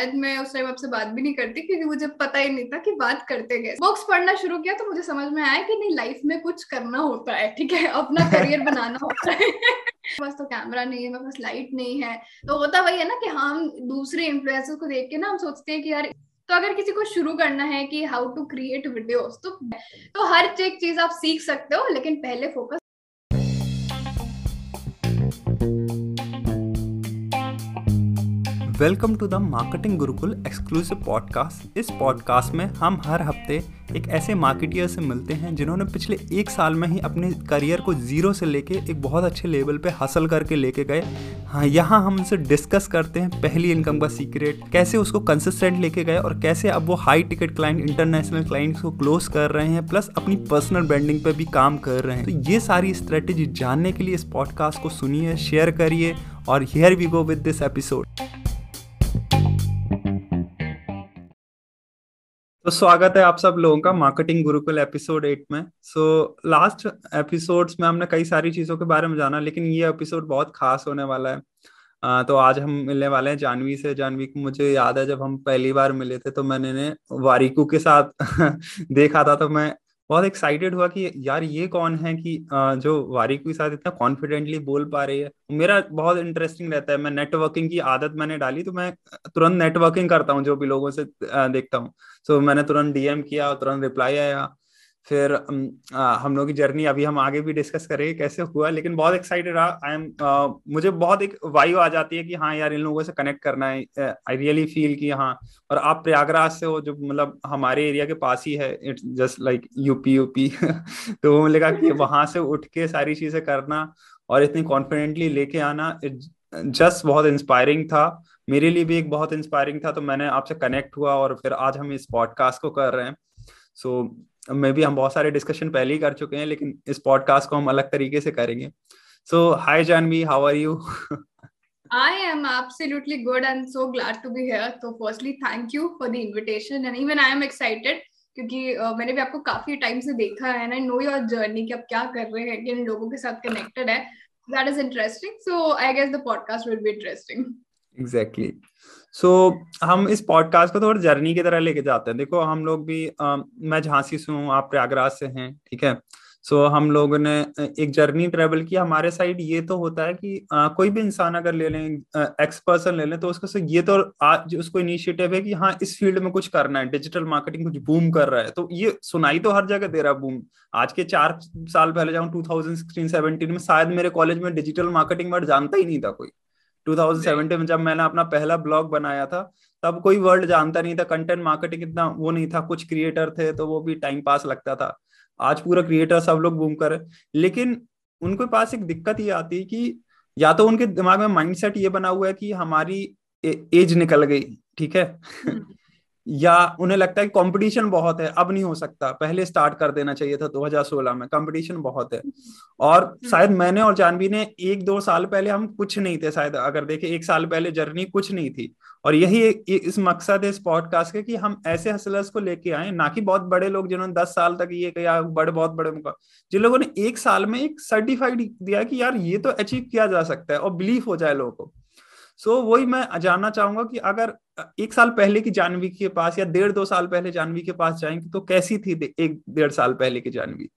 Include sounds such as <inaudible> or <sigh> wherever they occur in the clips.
शायद मैं उस टाइम आपसे बात भी नहीं करती, क्योंकि मुझे पता ही नहीं था कि बात करते गए बुक्स पढ़ना शुरू किया तो मुझे समझ में आया कि नहीं लाइफ में कुछ करना होता है, ठीक है? अपना करियर बनाना होता है। <laughs> बस तो कैमरा नहीं है मेरे पास लाइट नहीं है। तो होता वही है ना कि हम दूसरे इन्फ्लुएंसर्स को देख के ना हम सोचते हैं कि यार तो अगर किसी को शुरू करना है कि हाउ टू क्रिएट वीडियोस तो तो हर एक चीज़ आप सीख सकते हो, लेकिन पहले focus welcome to the marketing Gurukul exclusive podcast इस पॉडकास्ट में हम हर हफ़्ते एक ऐसे मार्केटियर से मिलते हैं जिन्होंने पिछले एक साल में ही अपने करियर को ज़ीरो से लेके एक बहुत अच्छे लेवल पे हासिल करके लेके गए। हाँ यहाँ हम उनसे डिस्कस करते हैं पहली इनकम का सीक्रेट कैसे उसको कंसिस्टेंट लेके गए और कैसे अब वो high ticket client international clients को क्लोज कर रहे हैं प्लस अपनी पर्सनल ब्रांडिंग पर भी काम कर रहे हैं। तो ये सारी स्ट्रेटेजी जानने के लिए इस पॉडकास्ट को सुनिए शेयर करिए और here we go with this episode तो स्वागत है आप सब लोगों का मार्केटिंग गुरुकुल एपिसोड एट में। सो लास्ट एपिसोड्स में हमने कई सारी चीज़ों के बारे में जाना लेकिन ये एपिसोड बहुत खास होने वाला है। आ, तो आज हम मिलने वाले हैं जानवी से। जानवी को मुझे याद है जब हम पहली बार मिले थे तो मैंने वारिकू के साथ <laughs> देखा था तो मैं बहुत एक्साइटेड हुआ कि यार ये कौन है कि जो वारिक के साथ इतना कॉन्फिडेंटली बोल पा रही है। मेरा बहुत इंटरेस्टिंग रहता है। मैं नेटवर्किंग की आदत मैंने डाली तो मैं तुरंत नेटवर्किंग करता हूँ, जो भी लोगों से देखता हूँ। तो मैंने तुरंत डीएम किया, तुरंत रिप्लाई आया। फिर हम लोग की जर्नी अभी हम आगे भी डिस्कस करेंगे कैसे हुआ लेकिन बहुत एक्साइटेड रहा। आई एम मुझे बहुत एक वायु आ जाती है कि हाँ यार इन लोगों से कनेक्ट करना है। आई रियली फील कि हाँ और आप प्रयागराज से हो जो मतलब हमारे एरिया के पास ही है it's just like up up तो वो लगा कि वहाँ से उठ के सारी चीज़ें करना और इतनी कॉन्फिडेंटली लेके आना जस्ट बहुत इंस्पायरिंग था। मेरे लिए भी एक बहुत इंस्पायरिंग था तो मैंने आपसे कनेक्ट हुआ और फिर आज हम इस पॉडकास्ट को कर रहे हैं। सो so, मे भी हम बहुत सारे डिस्कशन पहले ही कर चुके हैं लेकिन इस पॉडकास्ट को हम अलग तरीके से करेंगे। So hi Janhvi how are you I am absolutely good and so glad to be here. So firstly, thank you for the invitation and even I am excited क्योंकि uh, मैंने भी आपको काफ़ी टाइम से देखा है ना नो योर जर्नी कि आप क्या कर रहे हैं किन लोगों के साथ कनेक्टेड है। That is interesting so I guess the podcast will be interesting exactly so so, हम इस पॉडकास्ट को थोड़ा जर्नी की तरह लेके जाते हैं। देखो हम लोग भी आ, मैं झांसी से हूँ आप प्रयागराज से हैं ठीक है? सो so, हम लोगों ने एक जर्नी ट्रेवल की हमारे साइड ये तो होता है कि आ, कोई भी इंसान अगर ले लें एक्स पर्सन ले लें तो उसको से ये तो आज उसको इनिशिएटिव है कि हाँ इस फ़ील्ड में कुछ करना है डिजिटल मार्केटिंग कुछ बूम कर रहा है। तो ये सुनाई तो हर जगह दे रहा है बूम आज के चार साल पहले जाऊँ टू थाउज़ेंड सिक्सटीन सेवनटीन में शायद मेरे कॉलेज में डिजिटल मार्केटिंग वर्ड जानता ही नहीं था कोई। 2017 में जब मैंने अपना पहला ब्लॉग बनाया था तब कोई वर्ल्ड जानता नहीं था कंटेंट मार्केटिंग इतना वो नहीं था कुछ क्रिएटर थे तो वो भी टाइम पास लगता था। आज पूरा क्रिएटर सब लोग बूम कर लेकिन उनके पास एक दिक्कत ये आती है कि या तो उनके दिमाग में माइंडसेट ये बना हुआ है कि हमारी एज निकल गई ठीक है? हम्म। या उन्हें लगता है कंपटीशन बहुत है अब नहीं हो सकता। पहले स्टार्ट कर देना चाहिए था 2016 में कंपटीशन बहुत है। और हम्म। शायद मैंने और जानवी ने एक दो साल पहले हम कुछ नहीं थे शायद अगर देखे एक साल पहले जर्नी कुछ नहीं थी। और यही इस मकसद है इस पॉडकास्ट के कि हम ऐसे हसलर्स को लेके आए ना कि बहुत बड़े लोग जिन्होंने दस साल तक ये किया बड़े बहुत बड़े जिन लोगों ने एक साल में एक सर्टिफाइड दिया कि यार ये तो अचीव किया जा सकता है और बिलीव हो जाए लोगों को। सो so, वही मैं जानना चाहूँगा कि अगर एक साल पहले की जानवी के पास या डेढ़ दो साल पहले जानवी के पास जाएँगे तो कैसी थी एक डेढ़ साल पहले की जानवी?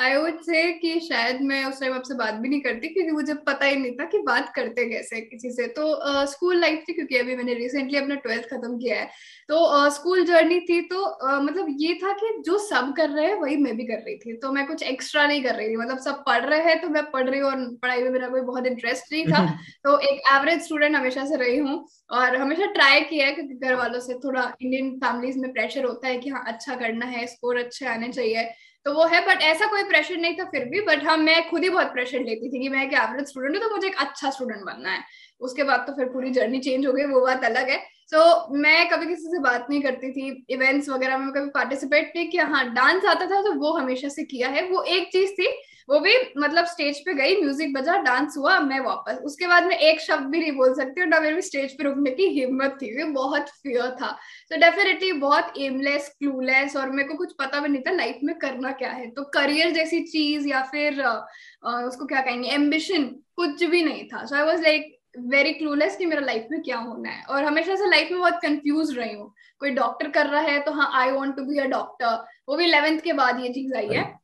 आई वुड से कि शायद मैं उस टाइम आपसे बात भी नहीं करती क्योंकि मुझे पता ही नहीं था कि बात करते कैसे किसी से। तो स्कूल uh, लाइफ थी क्योंकि अभी मैंने रिसेंटली अपना ट्वेल्थ खत्म किया है। तो स्कूल uh, जर्नी थी तो uh, मतलब ये था कि जो सब कर रहे हैं वही मैं भी कर रही थी। तो मैं कुछ एक्स्ट्रा नहीं कर रही थी। मतलब सब पढ़ रहे हैं तो मैं पढ़ रही हूँ और पढ़ाई में मेरा कोई बहुत इंटरेस्ट नहीं था। <laughs> तो एक एवरेज स्टूडेंट हमेशा से रही हूँ और हमेशा ट्राई किया है क्योंकि घर वालों से थोड़ा इंडियन फैमिलीज़ में प्रेशर होता है कि हाँ अच्छा करना है स्कोर अच्छे आने चाहिए। तो वो है बट ऐसा कोई प्रेशर नहीं था फिर भी बट हाँ मैं खुद ही बहुत प्रेशर लेती थी कि मैं एक एवरेज स्टूडेंट हूँ तो मुझे एक अच्छा स्टूडेंट बनना है। उसके बाद तो फिर पूरी जर्नी चेंज हो गई वो बात अलग है। सो so, मैं कभी किसी से बात नहीं करती थी इवेंट्स वगैरह में कभी पार्टिसिपेट नहीं किया। हाँ डांस आता था तो वो हमेशा से किया है। वो एक चीज़ थी वो भी मतलब स्टेज पे गई म्यूज़िक बजा डांस हुआ मैं वापस। उसके बाद में एक शब्द भी नहीं बोल सकती और ना मेरे स्टेज पे रुकने की हिम्मत थी वो बहुत फियर था। तो डेफिनेटली बहुत एमलेस क्लूलेस और मेरे को कुछ पता भी नहीं था लाइफ में करना क्या है। तो करियर जैसी चीज़ या फिर uh, उसको क्या कहेंगे एम्बिशन कुछ भी नहीं था। So I was like very clueless कि मेरा लाइफ में क्या होना है। और हमेशा से लाइफ में बहुत कंफ्यूज रही हूँ। कोई डॉक्टर कर रहा है तो हाँ I want to be a doctor वो भी इलेवेंथ के बाद ये चीज़ आई है।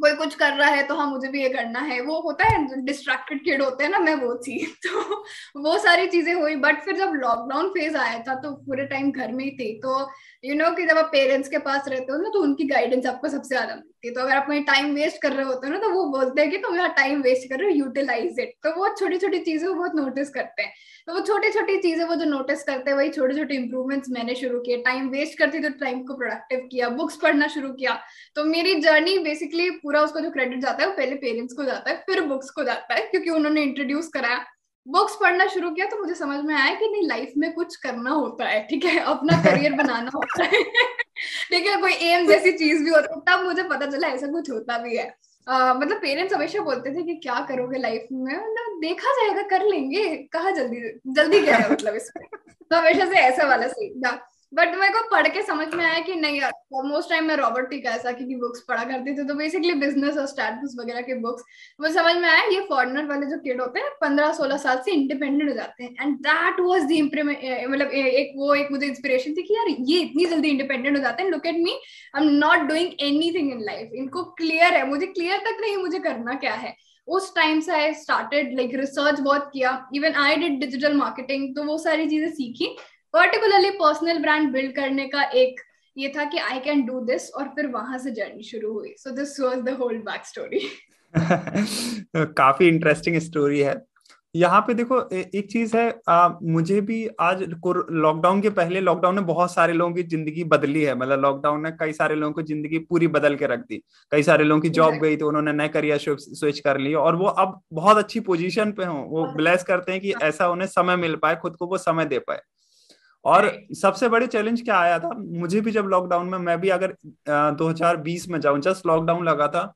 कोई कुछ कर रहा है तो हाँ मुझे भी ये करना है। वो होता है डिस्ट्रैक्टेड किड होते हैं ना, मैं वो थी। <laughs> तो वो सारी चीज़ें हुई बट फिर जब लॉकडाउन फ़ेज़ आया था तो पूरे टाइम घर में ही थे। तो यू नो कि जब आप पेरेंट्स के पास रहते हो ना तो उनकी गाइडेंस आपको सबसे ज़्यादा मिलती है। तो अगर आप कहीं टाइम वेस्ट कर रहे होते हो ना तो वो बोलते हैं कि तुम यहाँ टाइम वेस्ट कर रहे हो यूटिलाइज इट तो वो छोटी छोटी चीज़ें वो बहुत नोटिस करते हैं। तो वो छोटी छोटी चीज़ें वो जो नोटिस करते हैं, वही छोटे छोटे इंप्रूवमेंट्स मैंने शुरू किए। टाइम वेस्ट करती तो टाइम को प्रोडक्टिव किया बुक्स पढ़ना शुरू किया। तो मेरी जर्नी बेसिकली पूरा उसका जो क्रेडिट जाता है, वो पहले पेरेंट्स को जाता है, फिर बुक्स को जाता है, क्योंकि उन्होंने इंट्रोड्यूस कराया। बुक्स पढ़ना शुरू किया तो मुझे समझ में आया कि नहीं लाइफ में कुछ करना होता है ठीक है? अपना करियर बनाना होता है। <laughs> ठीक है कोई एम जैसी चीज़ भी होती है तब मुझे पता चला ऐसा कुछ होता भी है। Uh, मतलब पेरेंट्स हमेशा बोलते थे कि क्या करोगे लाइफ में? मतलब देखा जाएगा कर लेंगे। कहा जल्दी जल्दी क्या है मतलब इसमें? तो हमेशा से ऐसा वाला सीन था। बट मेरे को पढ़ के समझ में आया कि नहीं यार मोस्ट टाइम मैं रॉबर्ट टी कैसा की बुक्स पढ़ा करती थी तो बेसिकली बिज़नेस और स्टार्टअप्स वगैरह के बुक्स वो समझ में आया ये फॉरनर वाले जो किड होते हैं, पंद्रह सोलह साल से इंडिपेंडेंट हो जाते हैं। एंड दैट वाज द मतलब एक वो एक मुझे इंस्पिरेशन थी कि यार ये इतनी जल्दी इंडिपेंडेंट हो जाते हैं। Look at me I am not doing anything in life इनको क्लियर है, मुझे क्लियर तक नहीं मुझे करना क्या है। उस टाइम से आई स्टार्टेड लाइक रिसर्च बहुत किया। Even I did digital marketing तो वो सारी चीज़ें सीखी। पर्टिकुलरली पर्सनल ब्रांड बिल्ड करने का एक ये था कि आई कैन डू दिस और फिर वहाँ से जर्नी शुरू हुई। So this was the whole back story काफ़ी इंटरेस्टिंग स्टोरी है। यहाँ पे देखो एक चीज़ है आ, मुझे भी आज लॉकडाउन के पहले लॉकडाउन ने बहुत सारे लोगों की ज़िंदगी बदली है। मतलब लॉकडाउन ने कई सारे लोगों की ज़िंदगी पूरी बदल के रख दी। कई सारे लोगों की जॉब गई तो उन्होंने नए करियर स्विच कर लिया और वो अब बहुत अच्छी पोजीशन पे हो। वो ब्लेस करते हैं कि ऐसा उन्हें समय मिल पाए खुद को वो समय दे पाए। और सबसे बड़े चैलेंज क्या आया था? मुझे भी जब लॉकडाउन में मैं भी अगर दो हज़ार बीस में जाऊँ जस्ट लॉकडाउन लगा था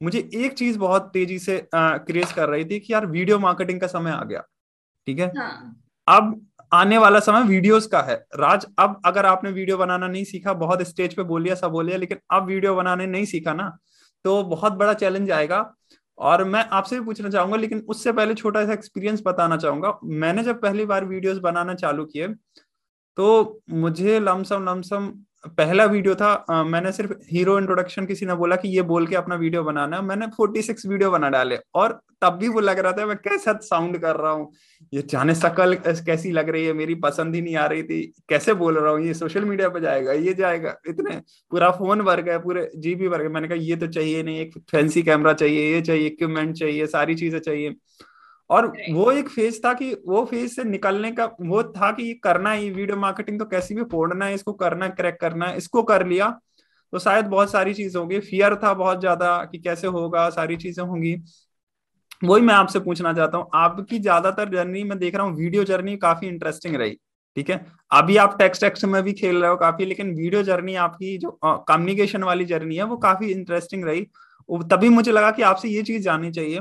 मुझे एक चीज़ बहुत तेज़ी से क्रिएट कर रही थी कि यार वीडियो मार्केटिंग का समय आ गया ठीक है? हाँ. अब आने वाला समय वीडियोस का है। राज अब अगर आपने वीडियो बनाना नहीं सीखा बहुत स्टेज पे बोलिया सब बोलिया लेकिन अब वीडियो बनाने नहीं सीखा ना तो बहुत बड़ा चैलेंज आएगा। और मैं आपसे भी पूछना चाहूँगा लेकिन उससे पहले छोटा सा एक्सपीरियंस बताना चाहूँगा। मैंने जब पहली बार वीडियोस बनाना चालू किए तो मुझे लमसम लमसम पहला वीडियो था आ, मैंने सिर्फ़ हीरो इंट्रोडक्शन किसी ने बोला कि ये बोल के अपना वीडियो बनाना मैंने 46 वीडियो बना डाले और तब भी वो लग रहा था मैं कैसा साउंड कर रहा हूँ? ये जाने शकल कैसी लग रही है मेरी पसंद ही नहीं आ रही थी। कैसे बोल रहा हूँ? ये सोशल मीडिया पे जाएगा ये जाएगा। इतने पूरा फ़ोन भर गया पूरे जीबी भर गया। मैंने कहा ये तो चाहिए नहीं एक फैंसी कैमरा चाहिए ये चाहिए इक्विपमेंट चाहिए सारी चीज़ें चाहिए। और वो एक फ़ेज़ था कि वो फ़ेज़ से निकलने का वो था कि ये करना है वीडियो मार्केटिंग तो कैसी भी फोड़ना है इसको करना क्रैक करना है इसको कर लिया तो शायद बहुत सारी चीज़ होगी। फियर था बहुत ज़्यादा कि कैसे होगा सारी चीज़ें होंगी। वही मैं आपसे पूछना चाहता हूँ आपकी ज़्यादातर जर्नी में देख रहा हूँ वीडियो जर्नी काफ़ी इंटरेस्टिंग रही ठीक है? अभी आप टेक्स्ट टेक्स्ट में भी खेल रहे हो काफ़ी लेकिन वीडियो जर्नी आपकी जो कम्युनिकेशन वाली जर्नी है वो काफ़ी इंटरेस्टिंग रही। तभी मुझे लगा कि आपसे ये चीज़ जाननी चाहिए।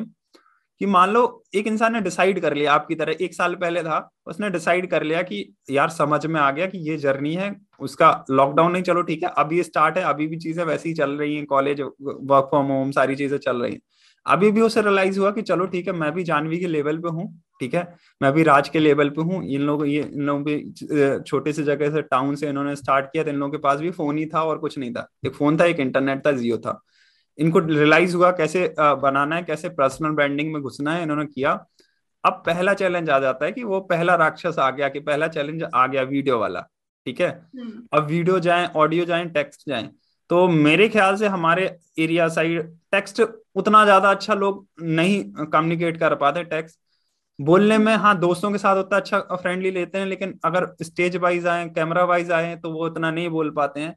कि मान लो एक इंसान ने डिसाइड कर लिया आपकी तरह, एक साल पहले था, उसने डिसाइड कर लिया कि यार समझ में आ गया कि ये जर्नी है, उसका लॉकडाउन नहीं, चलो ठीक है अभी स्टार्ट है, अभी भी चीज़ें वैसी ही चल रही हैं कॉलेज वर्क फ्रॉम होम सारी चीज़ें चल रही हैं। अभी भी उसे रियलाइज़ हुआ कि चलो ठीक है, मैं भी जानवी के लेवल पे हूँ, ठीक है, मैं भी राज के लेवल पे हूँ, इन लोग, ये, इन लोग भी छोटे से जगह से टाउन से इन्होंने स्टार्ट किया तो इन लोगों के पास भी फ़ोन ही था और कुछ नहीं था। एक फ़ोन था, एक इंटरनेट था जियो था। इनको रियलाइज़ हुआ कैसे बनाना है कैसे पर्सनल ब्रांडिंग में घुसना है इन्होंने किया। अब पहला चैलेंज आ जाता है कि वो पहला राक्षस आ गया कि पहला चैलेंज आ गया वीडियो वाला ठीक है? हम्म। अब वीडियो जाए ऑडियो जाए टेक्स्ट जाए। तो मेरे ख्याल से हमारे एरिया साइड टेक्स्ट उतना ज़्यादा अच्छा लोग नहीं कम्युनिकेट कर पाते टेक्स्ट बोलने में हाँ दोस्तों के साथ उतना अच्छा फ्रेंडली लेते हैं लेकिन अगर स्टेज वाइज आए कैमरा वाइज आए तो वो उतना नहीं बोल पाते हैं।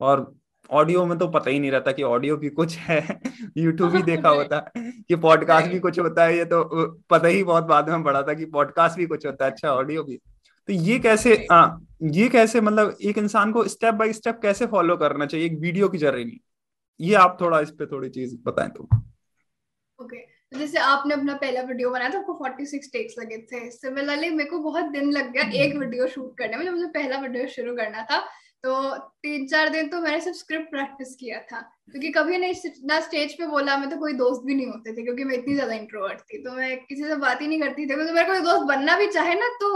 और ऑडियो में तो पता ही नहीं रहता कि ऑडियो भी कुछ है यूट्यूब भी देखा <laughs> होता है कि पॉडकास्ट भी कुछ होता है ये तो पता ही बहुत बाद में पड़ा था कि पॉडकास्ट भी कुछ होता है अच्छा ऑडियो भी। तो ये कैसे आ, ये कैसे मतलब एक इंसान को स्टेप बाय स्टेप कैसे फॉलो करना चाहिए? एक वीडियो की जर्नी। ये आप थोड़ा इस पे थोड़ी चीज़ बताएँ तो। ओके तो जैसे आपने अपना पहला वीडियो बनाया था आपको 46 टेक्स लगे थे। सिमिलरली मेरे को बहुत दिन लग गया एक वीडियो शूट करने में जब मुझे पहला वीडियो शुरू करना था। तो तीन चार दिन तो मैंने सिर्फ़ स्क्रिप्ट प्रैक्टिस किया था। क्योंकि कभी नहीं ना स्टेज पे बोला मैं तो कोई दोस्त भी नहीं होते थे क्योंकि मैं इतनी ज़्यादा इंट्रोवर्ट थी। तो मैं किसी से बात ही नहीं करती थी। तो मेरे कोई दोस्त बनना भी चाहे ना तो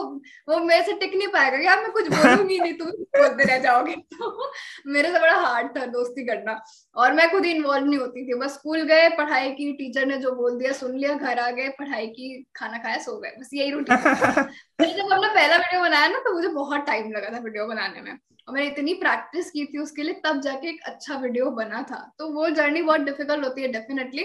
वो मेरे से टिक नहीं पाएगा। यार मैं कुछ बोलूँगी नहीं तुम <laughs> बोलते रह जाओगे तो। मेरे से बड़ा हार्ड था दोस्ती करना। और मैं खुद इन्वॉल्व नहीं होती थी। बस स्कूल गए पढ़ाई की टीचर ने जो बोल दिया सुन लिया घर आ गए पढ़ाई की खाना खाया सो गए। बस यही <laughs> रूटीन जब अपना पहला वीडियो बनाया ना तो मुझे बहुत टाइम लगा था वीडियो बनाने में। और मैंने इतनी प्रैक्टिस की थी उसके लिए तब जाके एक अच्छा वीडियो बना था। तो वो जर्नी बहुत डिफ़िकल्ट होती है डेफिनेटली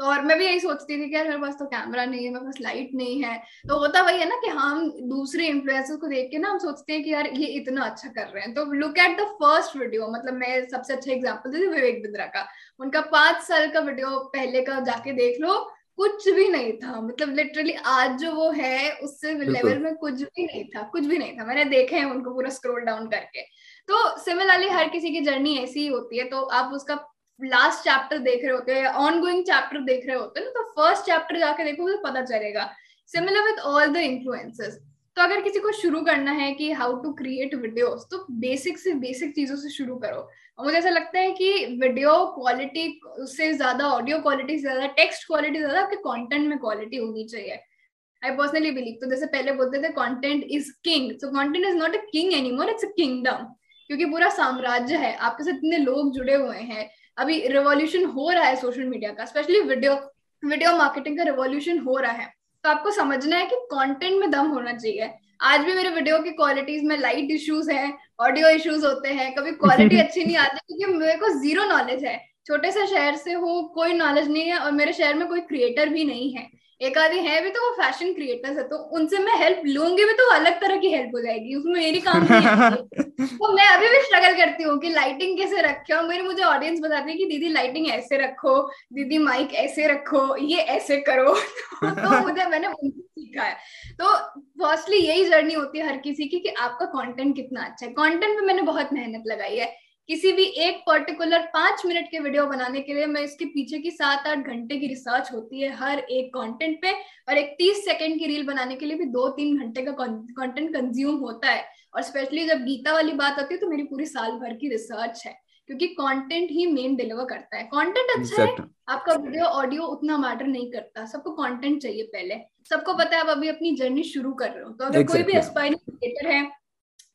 तो और मैं भी यही सोचती थी कि यार मेरे पास तो कैमरा नहीं है मेरे पास लाइट नहीं है। तो होता वही है ना कि हम दूसरे इन्फ्लुएंसर को देख के ना हम सोचते हैं कि यार ये इतना अच्छा कर रहे हैं। तो look at the first video मतलब मैं सबसे अच्छा एग्ज़ाम्पल दी विवेक बिंद्रा का। उनका पाँच साल का वीडियो पहले का जाके देख लो कुछ भी नहीं था। मतलब लिटरली आज जो वो है उससे लेवल में कुछ भी नहीं था कुछ भी नहीं था। मैंने देखे हैं उनको पूरा स्क्रोल डाउन करके। तो सिमिलरली हर किसी की जर्नी ऐसी ही होती है। तो आप उसका लास्ट चैप्टर देख रहे होते हैं ऑन गोइंग चैप्टर देख रहे होते हैं ना तो फ़र्स्ट चैप्टर जाके देखो तो पता चलेगा। Similar with all the influences तो अगर किसी को शुरू करना है कि हाउ टू क्रिएट वीडियोस तो बेसिक से बेसिक चीज़ों से शुरू करो। और मुझे ऐसा लगता है कि वीडियो क्वालिटी से ज़्यादा ऑडियो क्वालिटी से ज़्यादा टेक्स्ट क्वालिटी ज़्यादा आपके कंटेंट में क्वालिटी होनी चाहिए। आई पर्सनली बिलीव तो जैसे पहले बोलते थे content is king so content is not a king anymore it's a kingdom क्योंकि पूरा साम्राज्य है, आपके साथ इतने लोग जुड़े हुए हैं अभी रिवॉल्यूशन हो रहा है सोशल मीडिया का स्पेशली वीडियो वीडियो मार्केटिंग का रिवॉल्यूशन हो रहा है। तो आपको समझना है कि कंटेंट में दम होना चाहिए। आज भी मेरे वीडियो की क्वालिटीज में लाइट इश्यूज़ हैं ऑडियो इश्यूज़ होते हैं कभी क्वालिटी <laughs> अच्छी नहीं आती क्योंकि मेरे को ज़ीरो नॉलेज है। छोटे से शहर से हो कोई नॉलेज नहीं है और मेरे शहर में कोई क्रिएटर भी नहीं है। एक आदि है भी तो वो फ़ैशन क्रिएटर्स है तो उनसे मैं हेल्प लूँगी भी तो अलग तरह की हेल्प हो जाएगी। उसमें मेरी काम नहीं <laughs> तो मैं अभी भी स्ट्रगल करती हूँ कि लाइटिंग कैसे रखे और मेरे मुझे ऑडियंस बताती है कि दीदी लाइटिंग ऐसे रखो दीदी माइक ऐसे रखो ये ऐसे करो। <laughs> तो मुझे मैंने उनसे सीखा है। तो फर्स्टली यही जर्नी होती है हर किसी की कि आपका कंटेंट कितना अच्छा है। कंटेंट पे मैंने बहुत मेहनत लगाई है। किसी भी एक पर्टिकुलर पाँच मिनट के वीडियो बनाने के लिए मैं इसके पीछे की सात आठ घंटे की रिसर्च होती है हर एक कंटेंट पे और एक तीस सेकंड की रील बनाने के लिए भी दो तीन घंटे का कंटेंट कंज्यूम होता है। और स्पेशली जब गीता वाली बात आती है तो मेरी पूरी साल भर की रिसर्च है क्योंकि कंटेंट ही मेन डिलीवर करता है। कंटेंट अच्छा exactly. है आपका वीडियो ऑडियो उतना मैटर नहीं करता। सबको कंटेंट चाहिए पहले। सबको पता है आप अभी अपनी जर्नी शुरू कर रहे हो। तो अगर exactly. कोई भी एस्पायरिंग क्रिएटर है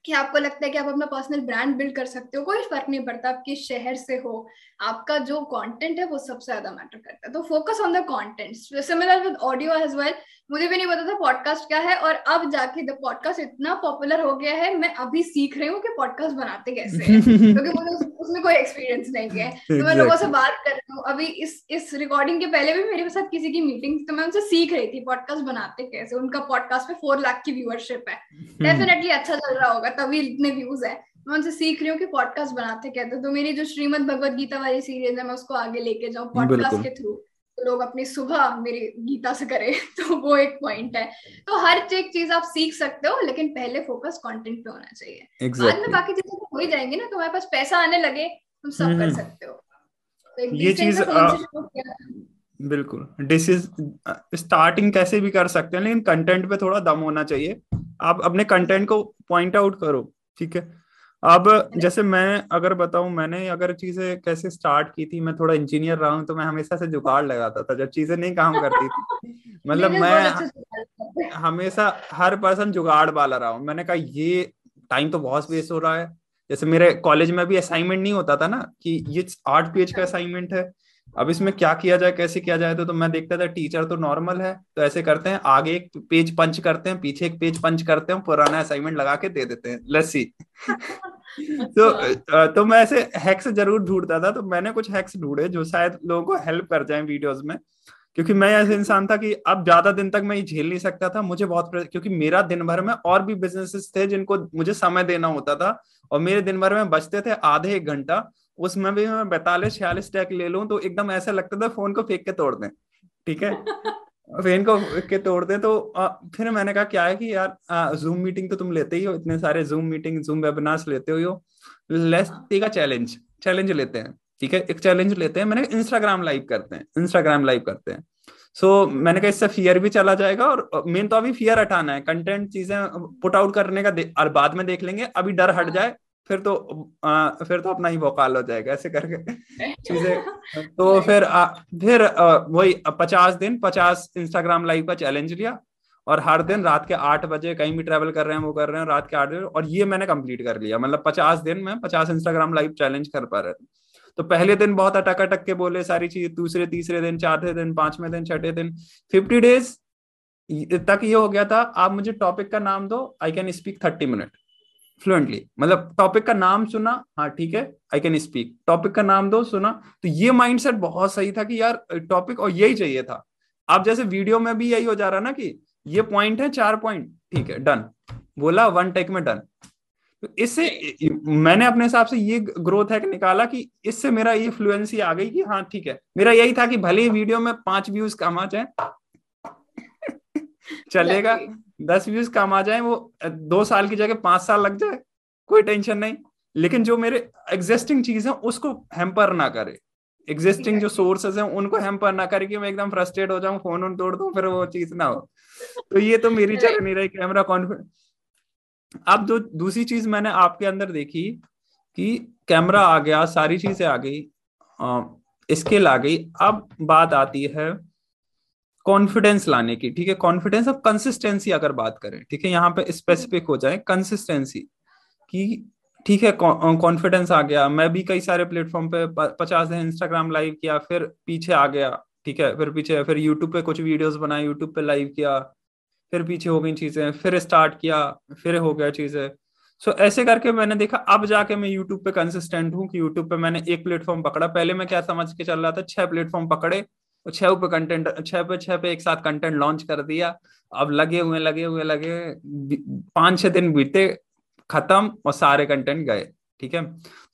कि आपको लगता है कि आप अपना पर्सनल ब्रांड बिल्ड कर सकते हो, कोई फ़र्क नहीं पड़ता आप किस शहर से हो आपका जो कंटेंट है वो सबसे ज़्यादा मैटर करता है। तो focus on the content similar with audio as well मुझे भी नहीं पता था पॉडकास्ट क्या है और अब जाके द पॉडकास्ट इतना पॉपुलर हो गया है मैं अभी सीख रही हूँ कि पॉडकास्ट बनाते कैसे हैं। <laughs> क्योंकि मुझे उसमें कोई एक्सपीरियंस नहीं है। तो मैं लोगों से बात कर रही हूँ। अभी इस इस रिकॉर्डिंग के पहले भी मेरे साथ किसी की मीटिंग तो मैं उनसे सीख रही थी पॉडकास्ट बनाते कैसे। उनका पॉडकास्ट पे फोर लाख की व्यूअरशिप है। <laughs> डेफिनेटली अच्छा चल रहा होगा तभी इतने व्यूज़ है। मैं उनसे सीख रही हूँ कि पॉडकास्ट बनाते कहते तो मेरी जो श्रीमद भगवत गीता वाली सीरीज़ है मैं उसको आगे लेके जाऊँ पॉडकास्ट के थ्रू तो लोग अपनी सुबह मेरी गीता से करें <laughs> तो वो एक पॉइंट है। तो हर एक चीज़ आप सीख सकते हो लेकिन पहले फोकस कंटेंट पे होना चाहिए। exactly. बाद में बाकी चीज़ें हो ही जाएँगी ना तुम्हारे पास पैसा आने लगे तुम सब कर हम्म। सकते हो। तो ये चीज़ बिल्कुल। डिसीज स्टार्टिंग कैसे भी कर सकते हैं लेकिन कंटेंट पे थोड़ा दम होना चाहिए। आप अपने कंटेंट को पॉइंट आउट करो ठीक है? अब जैसे मैं अगर बताऊँ मैंने अगर चीज़ें कैसे स्टार्ट की थी मैं थोड़ा इंजीनियर रहा हूँ तो मैं हमेशा से जुगाड़ लगाता था जब चीज़ें नहीं काम करती थी। <laughs> मतलब मैं हमेशा हर पर्सन जुगाड़ वाला रहा हूँ। मैंने कहा ये टाइम तो बहुत वेस्ट हो रहा है। जैसे मेरे कॉलेज में भी असाइनमेंट नहीं होता था ना कि ये आठ पेज का असाइनमेंट है अब इसमें क्या किया जाए कैसे किया जाए तो, तो मैं देखता था टीचर तो नॉर्मल है तो ऐसे करते हैं आगे एक पेज पंच करते हैं पीछे एक पेज पंच करते हैं पुराना असाइनमेंट लगा के दे देते हैं लस्सी <laughs> तो अच्छा। तो मैं ऐसे हैक्स ज़रूर ढूंढता था तो मैंने कुछ हैक्स ढूंढे जो शायद लोगों को हेल्प कर जाए वीडियोज़ में क्योंकि मैं ऐसे इंसान था कि अब ज़्यादा दिन तक मैं ये झेल नहीं सकता था मुझे बहुत क्योंकि मेरा दिन भर में और भी बिजनेसेस थे जिनको मुझे समय देना होता था और मेरे दिन भर में बचते थे आधे एक घंटा उसमें भी मैं बैतालीस छियालीस टैक ले लूँ तो एकदम ऐसा लगता था फ़ोन को फेंक के तोड़ दें ठीक है? <laughs> फेन को के तोड़ दें तो आ, फिर मैंने कहा क्या है कि यार जूम मीटिंग तो तुम लेते ही हो इतने सारे जूम मीटिंग जूम वेबिनार्स लेते हो लेस का चैलेंज चैलेंज लेते हैं ठीक है? एक चैलेंज लेते हैं मैंने इंस्टाग्राम लाइव करते हैं इंस्टाग्राम लाइव करते हैं सो so, मैंने कहा इससे फियर भी चला जाएगा और मेन तो अभी फियर हटाना है कंटेंट चीज़ें पुट आउट करने का और बाद में देख लेंगे अभी डर हट जाए फिर तो आ, फिर तो अपना ही भोकाल हो जाएगा ऐसे करके। <laughs> चीज़ें तो फिर आ, फिर वही पचास दिन पचास इंस्टाग्राम लाइव का चैलेंज लिया और हर दिन रात के आठ बजे कहीं भी ट्रेवल कर रहे हैं वो कर रहे हैं रात के आठ बजे और ये मैंने कंप्लीट कर लिया। मतलब पचास दिन में पचास इंस्टाग्राम लाइव चैलेंज कर पा रहे थे तो पहले दिन बहुत अटक अटक के बोले सारी चीज़ दूसरे तीसरे दिन चौथे दिन पाँचवें दिन छठे दिन फिफ्टी डेज़ तक ये हो गया था। आप मुझे टॉपिक का नाम दो I can speak thirty minute fluently मतलब टॉपिक का नाम सुना हाँ ठीक है आई कैन स्पीक टॉपिक का नाम दो, सुना तो ये माइंडसेट बहुत सही था कि यार टॉपिक और यही चाहिए था। आप जैसे वीडियो में भी यही हो जा रहा ना कि ये पॉइंट है, चार पॉइंट ठीक है डन बोला वन टेक में डन तो इससे, मैंने अपने हिसाब से ये ग्रोथ है निकाला कि इससे मेरा ये फ्लुएंसी आ गई कि हाँ ठीक है। मेरा यही था कि भले ही वीडियो में पाँच व्यूज़ कम जाए, <laughs> चलेगा। दस व्यूज़ कम आ जाए वो दो साल की जगह पाँच साल लग जाए कोई टेंशन नहीं। लेकिन जो मेरे एग्जिस्टिंग चीज़ है उसको हेम्पर ना करे। एग्जिस्टिंग जो सोर्सेज हैं उनको हेम्पर ना करे कि मैं एकदम फ्रस्ट्रेट हो जाऊँ फ़ोन तोड़ दूँ फिर वो चीज़ ना हो। तो ये तो मेरी चल नहीं रही कैमरा कॉन्फिडेंस अब जो दूसरी चीज़ मैंने आपके अंदर देखी कि कैमरा आ गया सारी चीज़ें आ गई स्किल आ गई अब बात आती है कॉन्फिडेंस लाने की ठीक है? कॉन्फिडेंस अब कंसिस्टेंसी अगर बात करें ठीक है? यहाँ पे स्पेसिफिक हो जाए कंसिस्टेंसी कि ठीक है कॉन्फिडेंस आ गया। मैं भी कई सारे प्लेटफॉर्म पे पचास दिन इंस्टाग्राम लाइव किया फिर पीछे आ गया ठीक है? फिर पीछे फिर यूट्यूब पे कुछ वीडियोस बनाए यूट्यूब पे लाइव किया फिर पीछे हो गई चीज़ें फिर स्टार्ट किया फिर हो गया चीज़ें। सो so, ऐसे करके मैंने देखा अब जाके मैं यूट्यूब पे कंसिस्टेंट हूँ कि यूट्यूब पे मैंने एक प्लेटफॉर्म पकड़ा। पहले मैं क्या समझ के चल रहा था छह प्लेटफॉर्म पकड़े और छह पे कंटेंट छह पे छह पे एक साथ कंटेंट लॉन्च कर दिया। अब लगे हुए लगे हुए लगे पाँच छह दिन बीते खत्म और सारे कंटेंट गए ठीक है?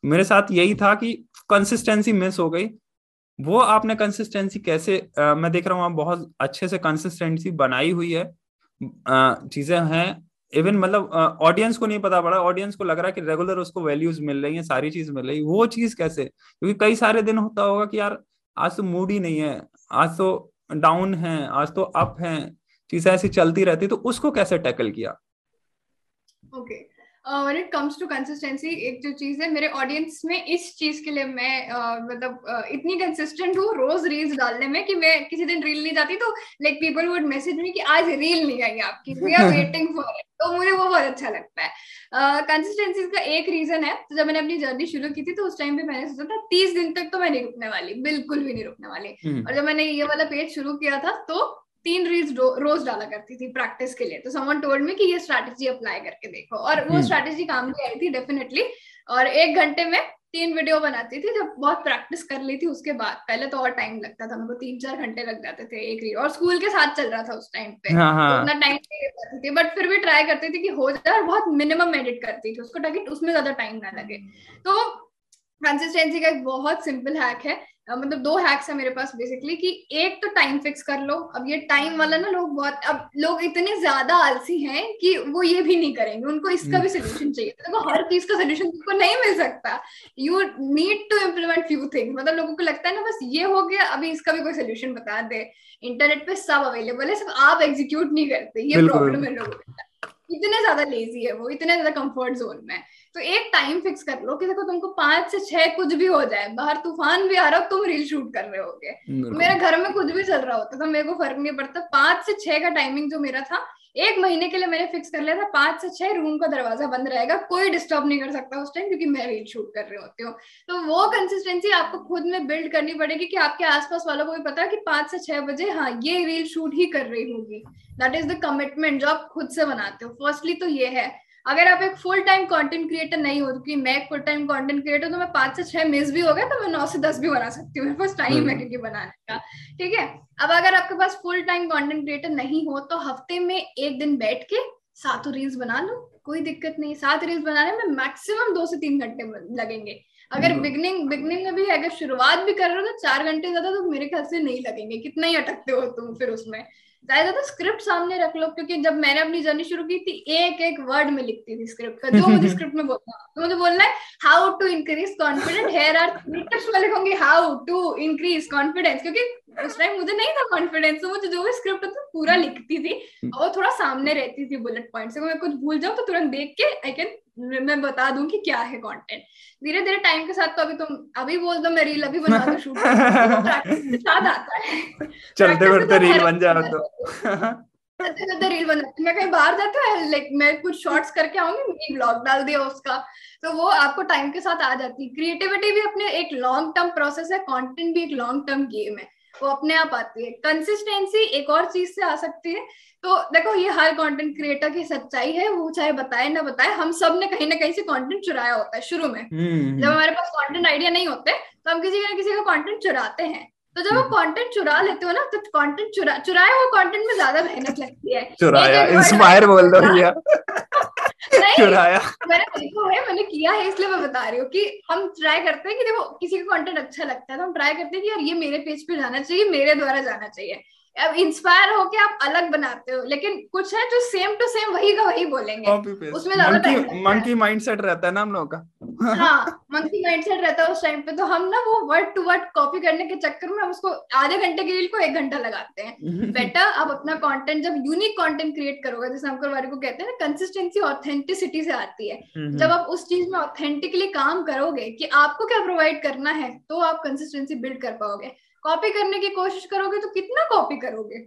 मेरे साथ यही था कि कंसिस्टेंसी मिस हो गई। वो आपने कंसिस्टेंसी कैसे आ, मैं देख रहा हूँ आप बहुत अच्छे से कंसिस्टेंसी बनाई हुई है। चीज़ें हैं। इवन मतलब ऑडियंस को नहीं पता पड़ा। ऑडियंस को लग रहा है कि रेगुलर उसको वैल्यूज़ मिल रही है सारी चीज़ मिल रही है। वो चीज़ कैसे? क्योंकि कई सारे दिन होता होगा कि यार आज तो मूड ही नहीं है। आज तो डाउन है आज तो अप है चीज़ें ऐसी चलती रहती तो उसको कैसे टैकल किया? Okay okay. When it comes to consistency एक जो चीज़ है मेरे ऑडियंस में इस चीज़ के लिए मैं uh, मतलब uh, इतनी कंसिस्टेंट हूँ रोज रील्स डालने में कि मैं किसी दिन रील नहीं जाती तो like people would message me कि आज रील नहीं आई आपकी we are waiting for it तो मुझे वो बहुत अच्छा लगता है। कंसिस्टेंसी का एक रीजन है। तो जब मैंने अपनी जर्नी शुरू की थी तो उस टाइम पे मैंने सोचा था तीस दिन तक तो मैं नहीं रुकने वाली बिल्कुल भी नहीं रुकने वाली। हम्म। और जब मैंने ये वाला पेज शुरू किया था तो तीन रील्स रोज डाला करती थी प्रैक्टिस के लिए। तो समवन टोल्ड मी कि ये स्ट्रैटेजी अप्लाई करके देखो। और वो स्ट्रैटेजी हम्म। काम भी आई थी डेफिनेटली और एक घंटे में तीन वीडियो बनाती थी जब बहुत प्रैक्टिस कर ली थी उसके बाद। पहले तो और टाइम लगता था मेरे को तीन चार घंटे लग जाते थे एक रील और स्कूल के साथ चल रहा था उस टाइम पे। हाँ, हाँ. तो उतना टाइम नहीं पाती थी। बट फिर भी ट्राई करती थी कि हो जाए और बहुत मिनिमम एडिट करती थी। उसको ताकि उसमें ज़्यादा टाइम ना लगे। तो कंसिस्टेंसी का एक बहुत सिंपल हैक है। मतलब दो हैक्स है मेरे पास बेसिकली कि एक तो टाइम फिक्स कर लो। अब ये टाइम वाला ना लोग बहुत अब लोग इतने ज़्यादा आलसी हैं कि वो ये भी नहीं करेंगे। उनको इसका भी सोल्यूशन चाहिए। तो देखो हर चीज़ का सोल्यूशन तुमको नहीं मिल सकता। You need to implement few thing मतलब लोगों को लगता है ना बस ये हो गया अभी इसका भी कोई सोल्यूशन बता दे। इंटरनेट पे सब अवेलेबल है सब आप एग्जीक्यूट नहीं करते। ये प्रॉब्लम है लोगों इतने ज़्यादा लेजी है वो इतने ज़्यादा कंफर्ट जोन में तो एक टाइम फिक्स कर लो कि देखो तुमको पाँच से छह कुछ भी हो जाए बाहर तूफ़ान भी आ रहा हो तुम रील शूट कर रहे होगे। मेरे घर में कुछ भी चल रहा होता था मेरे को फ़र्क नहीं पड़ता। पाँच से छह का टाइमिंग जो मेरा था एक महीने के लिए मैंने फिक्स कर लिया था, पाँच से छह रूम का दरवाज़ा बंद रहेगा, कोई डिस्टर्ब नहीं कर सकता उस टाइम क्योंकि मैं रील शूट कर रही होती हूँ। तो वो कंसिस्टेंसी आपको खुद में बिल्ड करनी पड़ेगी कि आपके आसपास वालों को भी पता है कि पाँच से छह बजे हाँ ये रील शूट ही कर रही होगी। दैट इज़ द कमिटमेंट जो आप खुद से बनाते हो। फर्स्टली तो ये है अगर आप एक फुल टाइम कंटेंट क्रिएटर नहीं हो क्योंकि मैं एक फुल टाइम कंटेंट क्रिएटर तो मैं पाँच से छह मिस भी हो गया तो मैं नौ से दस भी बना सकती हूँ मेरे पास टाइम है क्योंकि बनाने का। ठीक है? अब अगर आपके पास फुल टाइम कंटेंट क्रिएटर नहीं हो तो हफ़्ते में एक दिन बैठ के सातों रील्स बना लो कोई दिक्कत नहीं। सात रील्स बनाने में मैक्सिमम दो से तीन घंटे लगेंगे। अगर बिगनिंग बिगनिंग में भी अगर शुरुआत भी कर रहे हो तो चार घंटे ज़्यादा तो मेरे ख्याल से नहीं लगेंगे कितना ही अटकते हो तुम फिर उसमें। ज़्यादा तो स्क्रिप्ट सामने रख लो, क्योंकि जब मैंने अपनी जर्नी शुरू की थी, एक एक वर्ड में लिखती थी स्क्रिप्ट का, जो मुझे स्क्रिप्ट में बोलना तो मुझे बोलना है how to increase confidence here are tips लिखूँगी हाउ टू इंक्रीज कॉन्फिडेंस क्योंकि उस टाइम मुझे नहीं था कॉन्फिडेंस तो मुझे जो भी स्क्रिप्ट था पूरा लिखती थी और थोड़ा सामने रहती थी बुलेट पॉइंट से। मैं कुछ भूल जाऊँ तो तुरंत देख के आई कैन मैं बता दूँ कि क्या है कंटेंट धीरे धीरे टाइम के साथ तो अभी तुम अभी बोल दो मैं रील अभी बना दो शूट साथ आता है। चलते फिरते रील बन जाओ तो। चलते रील बनाती मैं कहीं बाहर जाती हूँ लाइक मैं कुछ शॉर्ट्स करके आऊँगी मिनी ब्लॉग डाल दिया उसका। तो वो आपको टाइम के साथ आ जाती है। क्रिएटिविटी भी अपने एक लॉन्ग टर्म प्रोसेस है कंटेंट भी एक लॉन्ग टर्म गेम है। वो अपने आप आती है। कंसिस्टेंसी एक और चीज़ से आ सकती है। तो देखो ये हर कंटेंट क्रिएटर की सच्चाई है वो चाहे बताए ना बताए हम सबने कहीं ना कहीं से कंटेंट चुराया होता है शुरू में। हम्म, जब। हमारे पास कंटेंट आइडिया नहीं होते तो हम किसी ना किसी का कंटेंट चुराते हैं। तो जब आप कंटेंट हम्म। चुरा लेते हो ना तो कंटेंट चुरा चुराए हुए कंटेंट में ज़्यादा मेहनत लगती है। चुराया इंस्पायर बोल दो <laughs> चुराया मैंने देखा है मैंने किया है इसलिए मैं बता रही हूँ कि हम ट्राई करते हैं कि देखो किसी का कंटेंट अच्छा लगता है तो हम ट्राई करते हैं कि यार ये मेरे पेज पे जाना चाहिए मेरे द्वारा जाना चाहिए। अब इंस्पायर होके आप अलग बनाते हो लेकिन कुछ है जो सेम टू सेम वही का वही बोलेंगे। उसमें ज़्यादा टाइम मंकी माइंडसेट रहता है ना हम लोगों का। हाँ मंकी माइंडसेट रहता है उस टाइम पे। तो हम ना वो वर्ड टू वर्ड कॉपी करने के चक्कर में हम उसको आधे घंटे के रील को एक घंटा लगाते हैं। <laughs> बेटर आप अपना कंटेंट जब यूनिक कंटेंट क्रिएट करोगे जैसे हम वारी को कहते हैं ना कंसिस्टेंसी ऑथेंटिसिटी से आती है। हम्म, जब हम्म। आप उस चीज़ में ऑथेंटिकली काम करोगे कि आपको क्या प्रोवाइड करना है तो आप कंसिस्टेंसी बिल्ड कर पाओगे। कॉपी करने की कोशिश करोगे तो कितना कॉपी करोगे?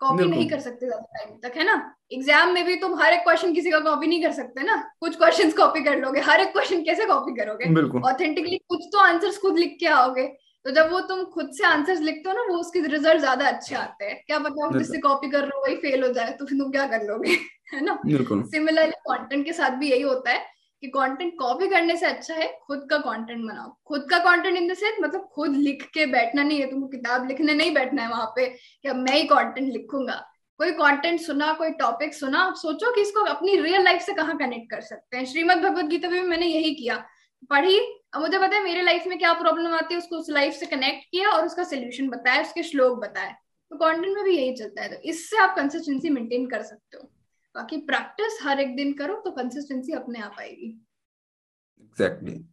कॉपी नहीं कर सकते ज़्यादा टाइम तक है ना? एग्ज़ाम में भी तुम हर एक क्वेश्चन किसी का कॉपी नहीं कर सकते ना? कुछ क्वेश्चन कॉपी कर लोगे हर एक क्वेश्चन कैसे कॉपी करोगे? ऑथेंटिकली कुछ तो आंसर खुद लिख के आओगे। तो जब वो तुम खुद से आंसर्स लिखते हो ना वो उसके रिज़ल्ट ज़्यादा अच्छे आते हैं। क्या पता वो किससे कॉपी कर रहे हो वही फेल हो जाए तो फिर तुम क्या कर लोगे? <laughs> है ना? सिमिलरली कंटेंट के साथ भी यही होता है। कि कंटेंट कॉपी करने से अच्छा है, खुद का कंटेंट बनाओ। खुद का कंटेंट इन द सेंस मतलब खुद लिख के बैठना नहीं है, तुमको किताब लिखने नहीं बैठना है वहाँ पे, कि अब मैं ही कंटेंट लिखूँगा। कोई कंटेंट सुना, कोई टॉपिक सुना सोचो कि इसको अपनी रियल लाइफ से कहाँ कनेक्ट कर सकते हैं। श्रीमद भगवत गीता में मैंने यही किया। पढ़ी, अब मुझे पता है मेरे लाइफ में क्या प्रॉब्लम आती है, उसको उस लाइफ से कनेक्ट किया और उसका सोल्यूशन बताया, उसके श्लोक बताए। तो कंटेंट में भी यही चलता है। तो इससे आप कंसिस्टेंसी मेंटेन कर सकते हो। बाकी प्रैक्टिस हर एक दिन करो तो कंसिस्टेंसी अपने आप आएगी। एग्जैक्टली.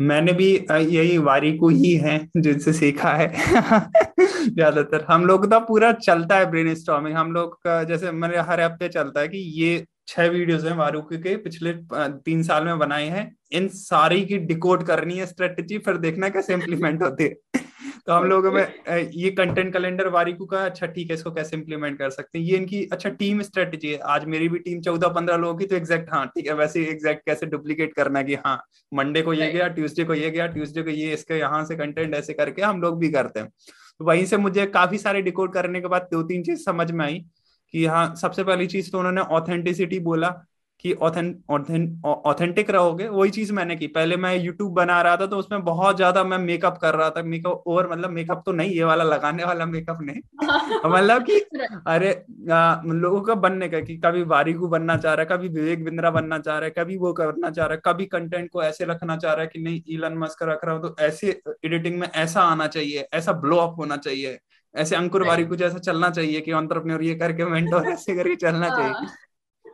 मैंने भी यही वारी को ही है जिनसे सीखा है। <laughs> ज़्यादातर हम लोग का पूरा चलता है ब्रेन स्टॉमिंग हम लोग का जैसे मेरे हर हफ़्ते चलता है कि ये छह वीडियोस हैं वारुकी के पिछले तीन साल में बनाए हैं। इन सारी की डिकोड करनी है स्ट्रेटेजी फिर देखना कैसे इम्प्लीमेंट होती है। तो हम लोगों में ये कंटेंट कैलेंडर वारिकू का अच्छा ठीक है इसको कैसे इम्प्लीमेंट कर सकते हैं? ये इनकी अच्छा टीम स्ट्रेटेजी है। आज मेरी भी टीम चौदह पंद्रह लोगों की तो एग्जैक्ट हाँ ठीक है वैसे एग्जैक्ट कैसे डुप्लीकेट करना है कि हाँ मंडे को ये गया ट्यूसडे को ये गया ट्यूसडे को ये इसके यहाँ से कंटेंट ऐसे करके हम लोग भी करते हैं। तो वहीं से मुझे काफ़ी सारे डिकोड करने के बाद दो तीन चीज़ समझ में आई। कि हाँ सबसे पहली चीज़ तो उन्होंने ऑथेंटिसिटी बोला कि ऑथेंटिक रहोगे वही चीज़ मैंने की। पहले मैं यूट्यूब बना रहा था तो उसमें बहुत ज़्यादा मैं मेकअप कर रहा था। मेकअप और मतलब मेकअप तो नहीं ये वाला लगाने वाला मेकअप नहीं। <laughs> मतलब कि <laughs> अरे आ, लोगों का बनने का कि कभी बारीकू बनना चाह रहा है कभी विवेक बिंद्रा बनना चाह रहा है कभी वो करना चाह रहा है कभी कंटेंट को ऐसे रखना चाह रहा है कि नहीं इलन मस्क रख रहा हूँ तो ऐसे एडिटिंग में ऐसा आना चाहिए ऐसा ब्लो अप होना चाहिए। ऐसे अंकुर बारीकू जैसा चलना चाहिए कि ऑन्टरप्रन्योर ये करके मेंटोर <laughs> ऐसे करके चलना चाहिए। हाँ।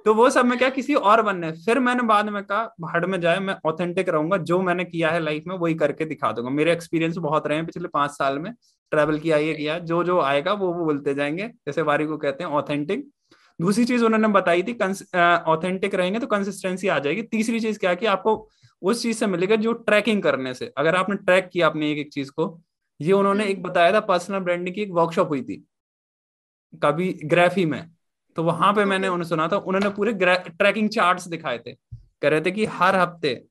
तो वो सब में क्या किसी और बनने। फिर मैंने बाद में कहा भाड़ में जाए मैं ऑथेंटिक रहूँगा जो मैंने किया है लाइफ में वही करके दिखा दूँगा। मेरे एक्सपीरियंस बहुत रहे हैं पिछले पाँच साल में। ट्रेवल किया ये किया जो जो आएगा वो वो बोलते जाएँगे। जैसे वारी को कहते हैं ऑथेंटिक दूसरी चीज़ उन्होंने बताई थी ऑथेंटिक रहेंगे तो कंसिस्टेंसी आ जाएगी। तीसरी चीज़ क्या कि आपको उस चीज़ से मिलेगा जो ट्रैकिंग करने से। अगर आपने ट्रैक किया अपने एक एक चीज़ को ये उन्होंने एक बताया था पर्सनल ब्रांडिंग की एक वर्कशॉप हुई थी। कभी ग्राफी में। तो वहाँ पे मैंने उन्हें सुना था। उन्होंने पूरे ट्रैकिंग चार्ट्स दिखाए थे। कह रहे थे कि हर हफ़्ते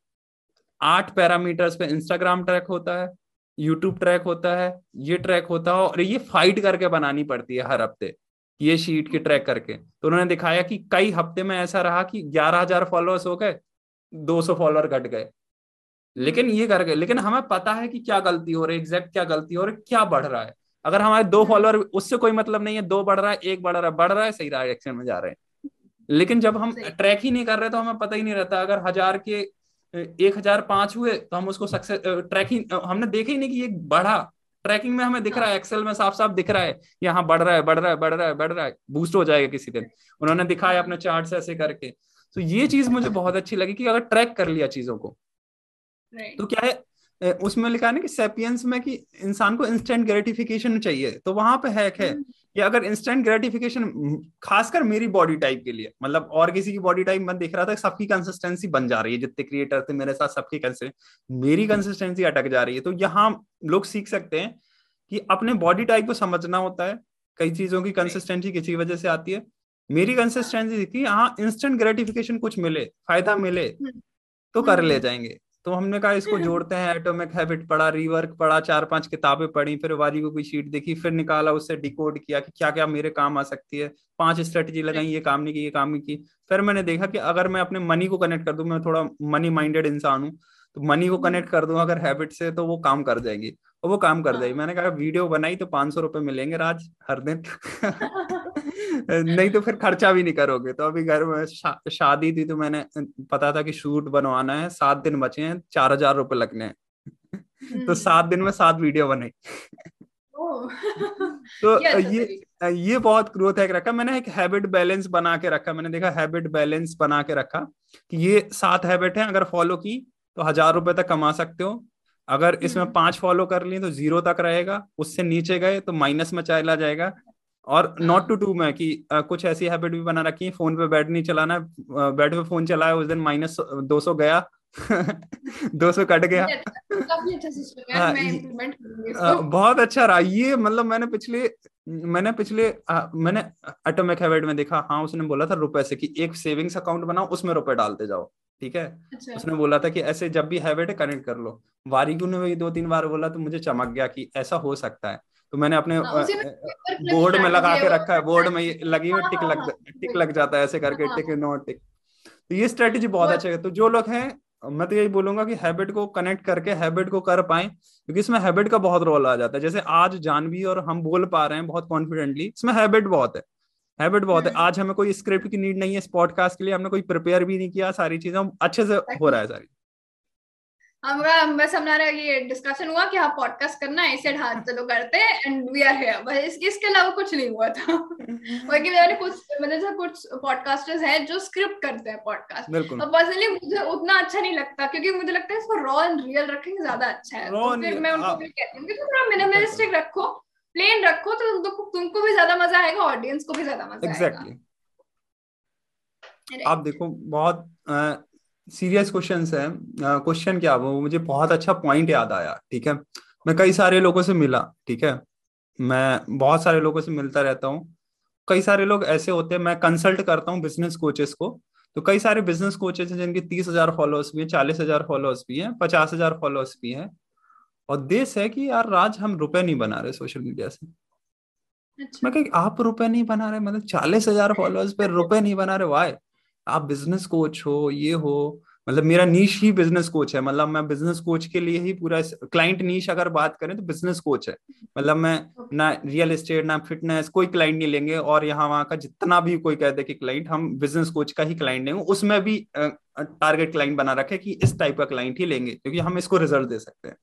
आठ पैरामीटर्स पे इंस्टाग्राम ट्रैक होता है यूट्यूब ट्रैक होता है ये ट्रैक होता है और ये फाइट करके बनानी पड़ती है हर हफ़्ते ये शीट के ट्रैक करके। तो उन्होंने दिखाया कि कई हफ़्ते में ऐसा रहा कि ग्यारह हज़ार फॉलोअर्स हो गए दो सौ फॉलोअर घट गए। लेकिन ये कर गए लेकिन हमें पता है कि क्या गलती हो रही है एग्जैक्ट क्या गलती हो रही है क्या बढ़ रहा है। अगर हमारे दो फॉलोअर हम्म। उससे कोई मतलब नहीं है दो बढ़ रहा है एक बढ़ रहा है बढ़ रहा है सही डायरेक्शन में जा रहे हैं। लेकिन जब हम ट्रैक ही नहीं कर रहे तो हमें पता ही नहीं रहता। अगर हज़ार के एक हज़ार पाँच हुए तो हम उसको सक्सेस ट्रैकिंग हमने देखा ही नहीं कि ये बढ़ा। ट्रैकिंग में हमें दिख रहा है एक्सेल में साफ़ साफ़ दिख रहा है यहाँ बढ़ रहा है बढ़ रहा है बढ़ रहा है बढ़ रहा है बूस्ट हो जाएगा किसी दिन। उन्होंने दिखाया अपने चार्ट से ऐसे करके। तो ये चीज़ मुझे <laughs> बहुत अच्छी लगी कि अगर ट्रैक कर लिया चीज़ों को तो क्या है उसमें लिखा है ना कि सेपियंस में कि इंसान को इंस्टेंट ग्रेटिफिकेशन चाहिए तो वहाँ पे हैक है हम्म। कि अगर इंस्टेंट ग्रेटिफिकेशन खासकर मेरी बॉडी टाइप के लिए मतलब और किसी की बॉडी टाइप मैं देख रहा था सबकी कंसिस्टेंसी बन जा रही है जितने क्रिएटर थे मेरे साथ सबकी कंसिस्टेंसी मेरी कंसिस्टेंसी अटक जा रही है। तो यहाँ लोग सीख सकते हैं कि अपने बॉडी टाइप को समझना होता है कई चीज़ों की कंसिस्टेंसी किसी वजह से आती है। मेरी कंसिस्टेंसी थी हाँ इंस्टेंट ग्रेटिफिकेशन कुछ मिले फ़ायदा मिले हम्म। तो कर ले हम्म। जाएँगे। तो हमने कहा इसको जोड़ते हैं एटॉमिक हैबिट पढ़ा रिवर्क पढ़ा चार पाँच किताबें पढ़ी फिर वारी को कोई शीट देखी फिर निकाला उससे डिकोड किया कि क्या क्या मेरे काम आ सकती है। पाँच स्ट्रेटेजी लगाई ये काम नहीं की ये काम नहीं की। फिर मैंने देखा कि अगर मैं अपने मनी को कनेक्ट कर दूँ मैं थोड़ा मनी माइंडेड इंसान हूँ तो मनी को कनेक्ट कर दूँ अगर हैबिट से तो वो काम कर जाएगी। और वो काम कर जाएगी। हाँ। मैंने कहा वीडियो बनाई तो पाँच सौ रुपए मिलेंगे राज हर दिन। <laughs> नहीं तो फिर खर्चा भी नहीं करोगे। तो अभी घर में शा, शादी थी तो मैंने पता था कि शूट बनवाना है सात दिन बचे हैं चार हज़ार रुपए लगने हैं। <laughs> तो। सात दिन में सात वीडियो बनाई तो ये ये बहुत ग्रोथ है रखा। मैंने एक हैबिट बैलेंस बना के रखा। मैंने देखा हैबिट बैलेंस बना के रखा कि ये सात हैबिट है अगर फॉलो की तो हज़ार रुपए तक कमा सकते हो। अगर इसमें हम्म। पाँच फॉलो कर ली तो ज़ीरो तक रहेगा। उससे नीचे गए तो माइनस में चला जाएगा। और नॉट टू टू में कि आ, कुछ ऐसी हैबिट भी बना रखी है फ़ोन पे बैठ नहीं चलाना बेड पे फ़ोन चलाया उस दिन माइनस दो सौ गया <laughs> दो सौ कट गया। अच्छा हाँ, बहुत अच्छा रहा ये मतलब मैंने पिछले मैंने पिछले आ, मैंने एटोमिक हैबिट में देखा हाँ उसने बोला था रुपए से कि एक सेविंग्स अकाउंट बनाओ उसमें रुपए डालते जाओ ठीक है? अच्छा। उसने बोला था कि ऐसे जब भी हैबिट है कनेक्ट कर लो वारिगू ने भी दो तीन बार बोला तो मुझे चमक गया कि ऐसा हो सकता है। तो मैंने अपने बोर्ड हाँ, में लगा के रखा है बोर्ड में लगी हुई टिक लग टिक लग जाता है ऐसे करके टिक नो टिक। तो ये स्ट्रेटेजी बहुत अच्छा है। तो जो लोग हैं मैं तो यही बोलूँगा कि हैबिट को कनेक्ट करके हैबिट को कर पाए क्योंकि इसमें हैबिट का बहुत रोल आ जाता है। जैसे आज जानवी और हम बोल पा रहे हैं बहुत कॉन्फिडेंटली इसमें हैबिट बहुत है। हैबिट बहुत है। हम्म। आज हमें कोई स्क्रिप्ट की नीड नहीं है इस पॉडकास्ट के लिए हमने कोई प्रिपेयर भी नहीं किया सारी चीज़ें अच्छे से हो रहा है सारी। हमारा बस हमारा ये डिस्कशन हुआ कि हाँ पॉडकास्ट करना है इसे हाथ चलो करते हैं एंड वी आर हियर बस इसके इसके अलावा कुछ नहीं हुआ था। बाकी मैंने कुछ मतलब कुछ पॉडकास्टर्स हैं जो स्क्रिप्ट करते हैं पॉडकास्ट और पर्सनली मुझे उतना अच्छा नहीं लगता क्योंकि मुझे लगता है इसको रॉ एंड रियल रखेंगे ज़्यादा अच्छा है। तो फिर मैं उनको भी कहती हूँ कि थोड़ा मिनिमलिस्टिक रखो प्लेन रखो तो तुमको तुमको भी ज़्यादा मज़ा आएगा ऑडियंस को भी ज़्यादा मज़ा आएगा। आप देखो बहुत सीरियस क्वेश्चन है। क्वेश्चन क्या? वो मुझे बहुत अच्छा पॉइंट याद आया ठीक है? मैं कई सारे लोगों से मिला ठीक है? मैं बहुत सारे लोगों से मिलता रहता हूँ। कई सारे लोग ऐसे होते हैं मैं कंसल्ट करता हूँ बिज़नेस कोचेस को। तो कई सारे बिज़नेस कोचेस हैं जिनके तीस हज़ार फॉलोअर्स भी हैं चालीस हज़ार फॉलोअर्स भी हैं पचास हज़ार फॉलोअर्स भी हैं। और देश है कि यार राज हम रुपए नहीं बना रहे सोशल मीडिया से। अच्छा। मैं कह आप रुपए नहीं बना रहे मतलब चालीस हज़ार <laughs> फॉलोअर्स पे रुपए नहीं बना रहे? वाई आप बिज़नेस कोच हो, ये हो मतलब मेरा नीच ही बिज़नेस कोच है। मतलब मैं बिज़नेस कोच के लिए ही पूरा क्लाइंट नीच अगर बात करें तो बिज़नेस कोच है। मतलब मैं ना रियल एस्टेट ना फिटनेस कोई क्लाइंट नहीं लेंगे और यहाँ वहाँ का जितना भी कोई कहते कि क्लाइंट हम बिज़नेस कोच का ही क्लाइंट लेंगे उसमें भी टारगेट क्लाइंट बना रखे कि इस टाइप का क्लाइंट ही लेंगे, क्योंकि हम इसको रिज़ल्ट दे सकते हैं।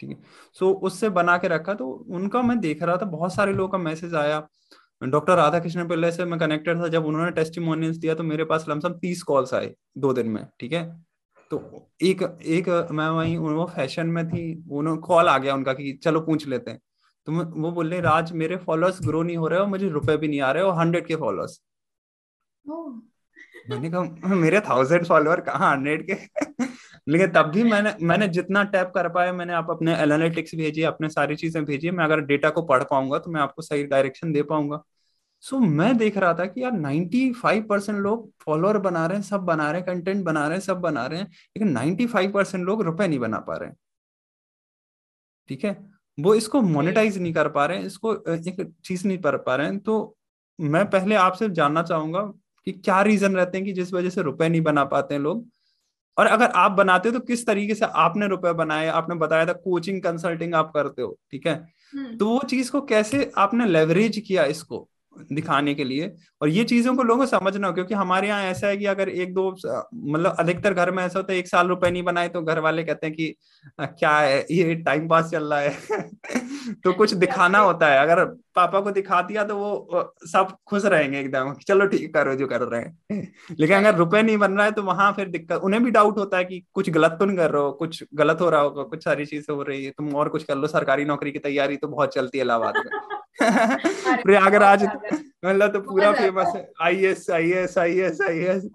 ठीक है? सो उससे बना के रखा तो उनका मैं देख रहा था, बहुत सारे लोगों का मैसेज आया। डॉक्टर राधा कृष्ण पिल्ले से मैं कनेक्टेड था, जब उन्होंने टेस्टिमोनियल्स दिया तो मेरे पास लमसम तीस कॉल्स आए दो दिन में, ठीक है? तो एक एक मैं वही, वो फ़ैशन में थी उन्होंने कॉल आ गया उनका कि चलो पूछ लेते हैं। तो वो बोल रहे, राज, मेरे फॉलोअर्स ग्रो नहीं हो रहे और मुझे रुपए भी नहीं आ रहे और हंड्रेड के फॉलोअर्स मैंने कहा मेरे थाउज़ेंड फॉलोअर कहाँ हंड्रेड के? लेकिन तब भी मैंने मैंने जितना टैप कर पाया मैंने आप अपने एनालिटिक्स भेजिए अपने सारी चीज़ें भेजिए मैं अगर डेटा को पढ़ पाऊँगा तो मैं आपको सही डायरेक्शन दे पाऊँगा। सो so, मैं देख रहा था कि यार 95 परसेंट लोग फॉलोअर बना रहे हैं सब बना रहे हैं कंटेंट बना रहे हैं सब बना रहे हैं लेकिन 95 परसेंट लोग रुपए नहीं बना पा रहे हैं। ठीक है? वो इसको मोनेटाइज नहीं कर पा रहे हैं इसको एक चीज़ नहीं कर पा रहे हैं। तो मैं पहले आपसे जानना चाहूँगा कि क्या रीजन रहते हैं कि जिस वजह से रुपए नहीं बना पाते हैं लोग? और अगर आप बनाते हो तो किस तरीके से आपने रुपए बनाए? आपने बताया था कोचिंग कंसल्टिंग आप करते हो ठीक है? हम्म। तो वो चीज़ को कैसे आपने लेवरेज किया इसको दिखाने के लिए? और ये चीज़ों को लोगों को समझना हो क्योंकि हमारे यहाँ ऐसा है कि अगर एक दो मतलब अधिकतर घर में ऐसा होता है एक साल रुपए नहीं बनाए तो घर वाले कहते हैं कि क्या है? ये टाइम पास चल रहा है। <laughs> तो कुछ दिखाना होता है। अगर पापा को दिखा दिया तो वो सब खुश रहेंगे एकदम चलो ठीक करो जो कर रहे हैं। <laughs> लेकिन अगर रुपए नहीं बन रहा है तो वहाँ फिर दिक्कत उन्हें भी डाउट होता है कि कुछ गलत तो नहीं कर रहे हो कुछ गलत हो रहा होगा कुछ सारी चीज़ें हो रही है तुम और कुछ कर लो सरकारी नौकरी की तैयारी तो बहुत चलती है इलाहाबाद में। <laughs> प्रयागराज मतलब तो पूरा फ़ेमस है I S I S I S I S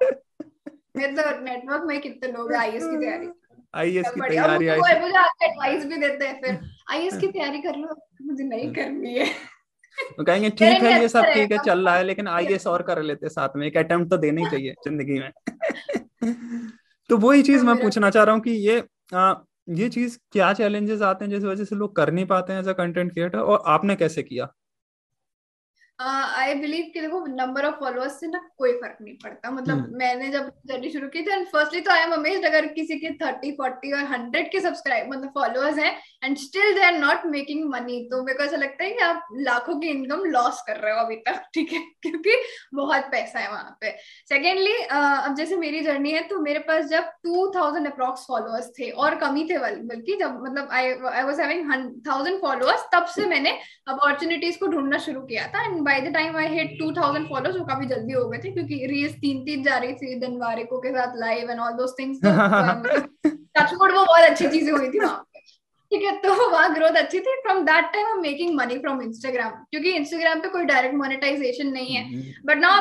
network में कितने लोग आई एस की तैयारी? आईएएस की तैयारी एडवाइस भी देते हैं फिर आईएएस की तैयारी कर लो। मुझे नहीं करनी है। तो कहेंगे <laughs> ठीक है ये सब ठीक है चल रहा है <laughs> लेकिन आइए और कर लेते साथ में एक अटेम्प्ट तो देना ही चाहिए ज़िंदगी में। <laughs> तो वही चीज़ मैं पूछना चाह रहा हूँ कि ये आ, ये चीज़ क्या चैलेंजेस आते हैं जिस वजह से लोग कर नहीं पाते हैं एज अ कंटेंट क्रिएटर और आपने कैसे किया? आई uh, बिलीव कि देखो नंबर ऑफ़ फॉलोअर्स से ना कोई फ़र्क नहीं पड़ता। मतलब hmm. मैंने जब जर्नी शुरू की थी फर्स्टली तो आई एम अमेज्ड अगर किसी के थर्टी फोर्टी और हंड्रेड के सब्सक्राइब मतलब फॉलोअर्स हैं and still they are not making money तो मेरे को ऐसा लगता है कि आप लाखों की इनकम लॉस कर रहे हो अभी तक <laughs> ठीक है? क्योंकि बहुत पैसा है वहाँ पे। सेकेंडली uh, अब जैसे मेरी जर्नी है तो मेरे पास जब टू थाउज़ेंड अप्रॉक्स फॉलोअर्स थे और कमी थे बल्कि जब मतलब I I was having thousand followers तब से मैंने अपॉर्चुनिटीज़ को ढूंढना शुरू किया था and by the time I hit 2000 followers वो काफ़ी जल्दी हो गए थे क्योंकि रील्स तीन तीन जा रही थी दिन वारिको के साथ live and all those things touchwood वो बहुत अच्छी चीज़ें हुई थी वहाँ ठीक है तो वहाँ ग्रोथ अच्छी थी। From that time I making money from Instagram क्योंकि इंस्टाग्राम पे कोई डायरेक्ट मोनेटाइजेशन नहीं है। बट ना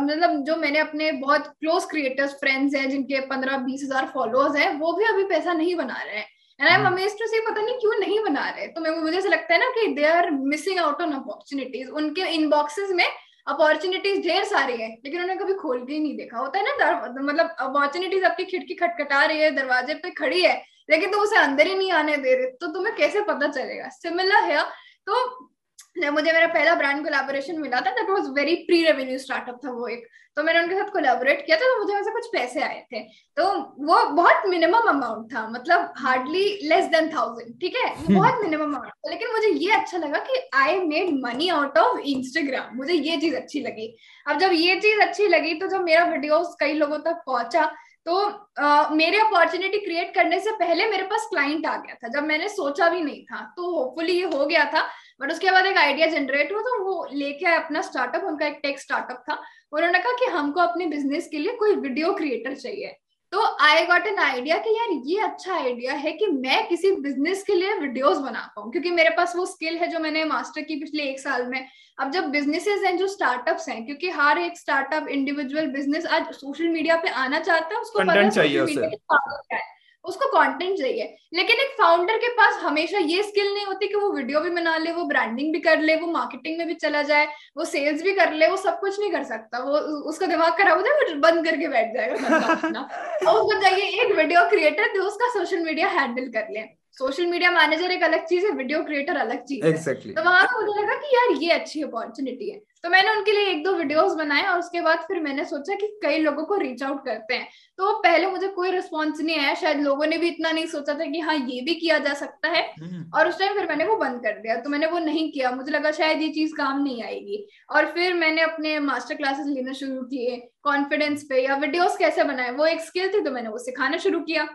मतलब जो मैंने अपने बहुत क्लोज क्रिएटर्स फ्रेंड्स हैं जिनके पंद्रह बीस हज़ार फॉलोअर्स हैं वो भी अभी पैसा नहीं बना रहे हैं। And I am amazed to see पता नहीं क्यों नहीं बना रहे? तो मैं मुझे ऐसा लगता है ना कि they are missing out on opportunities उनके इनबॉक्सेस में अपॉर्चुनिटीज़ ढेर सारी है लेकिन उन्हें कभी खोल के ही नहीं देखा। होता है ना मतलब अपॉर्चुनिटीज़ आपकी खिड़की खटखटा रही है दरवाजे पे खड़ी है लेकिन तुम उसे अंदर ही नहीं आने दे रहे तो तुम्हें कैसे पता चलेगा? सिमिलर है तो मुझे मेरा पहला ब्रांड कोलैबोरेशन मिला था that was very pre revenue startup था वो एक। तो मैंने उनके साथ कोलेबोरेट किया था तो मुझे वैसे कुछ पैसे आए थे। तो वो बहुत मिनिमम अमाउंट था मतलब हार्डली लेस देन थाउज़ेंड ठीक है? <laughs> बहुत मिनिमम अमाउंट था लेकिन मुझे ये अच्छा लगा कि I made money out of Instagram मुझे ये चीज़ अच्छी लगी। अब जब ये चीज़ अच्छी लगी तो जब मेरा वीडियो कई लोगों तक पहुँचा तो uh, मेरे अपॉर्चुनिटी क्रिएट करने से पहले मेरे पास क्लाइंट आ गया था जब मैंने सोचा भी नहीं था तो होपफुली ये हो गया था। बट उसके बाद एक आइडिया जनरेट हुआ तो वो लेके आए अपना स्टार्टअप उनका एक टेक स्टार्टअप था। उन्होंने कहा कि हमको अपने बिज़नेस के लिए कोई वीडियो क्रिएटर चाहिए। तो आई गॉट एन आइडिया कि यार ये अच्छा आइडिया है कि मैं किसी बिज़नेस के लिए वीडियोस बना पाऊँ क्योंकि मेरे पास वो स्किल है जो मैंने मास्टर की पिछले एक साल में। अब जब बिजनेसेस हैं जो स्टार्टअप्स हैं क्योंकि हर एक स्टार्टअप इंडिविजुअल बिज़नेस आज सोशल मीडिया पे आना चाहता है उसको पता चाहिए उसे। उसको कंटेंट चाहिए। लेकिन एक फाउंडर के पास हमेशा ये स्किल नहीं होती कि वो वीडियो भी बना ले वो ब्रांडिंग भी कर ले वो मार्केटिंग में भी चला जाए वो सेल्स भी कर ले वो सब कुछ नहीं कर सकता। वो उसका दिमाग खराब हो जाए वो बंद करके बैठ जाएगा अपना। <laughs> और उसको चाहिए एक वीडियो क्रिएटर जो उसका सोशल मीडिया हैंडल कर ले। सोशल मीडिया मैनेजर एक अलग चीज़ है वीडियो क्रिएटर अलग चीज़ exactly. है तो वहाँ पर मुझे लगा कि यार ये अच्छी अपॉर्चुनिटी है। तो मैंने उनके लिए एक दो वीडियोस बनाए और उसके बाद फिर मैंने सोचा कि कई लोगों को रीच आउट करते हैं। तो पहले मुझे कोई रिस्पॉन्स नहीं आया। शायद लोगों ने भी इतना नहीं सोचा था कि हाँ ये भी किया जा सकता है। हम्म। और उस टाइम फिर मैंने वो बंद कर दिया। तो मैंने वो नहीं किया। मुझे लगा शायद ये चीज़ काम नहीं आएगी। और फिर मैंने अपने मास्टर क्लासेस लेना शुरू किए कॉन्फिडेंस पे या वीडियोस कैसे बनाए वो एक स्किल थी तो मैंने वो सिखाना शुरू किया।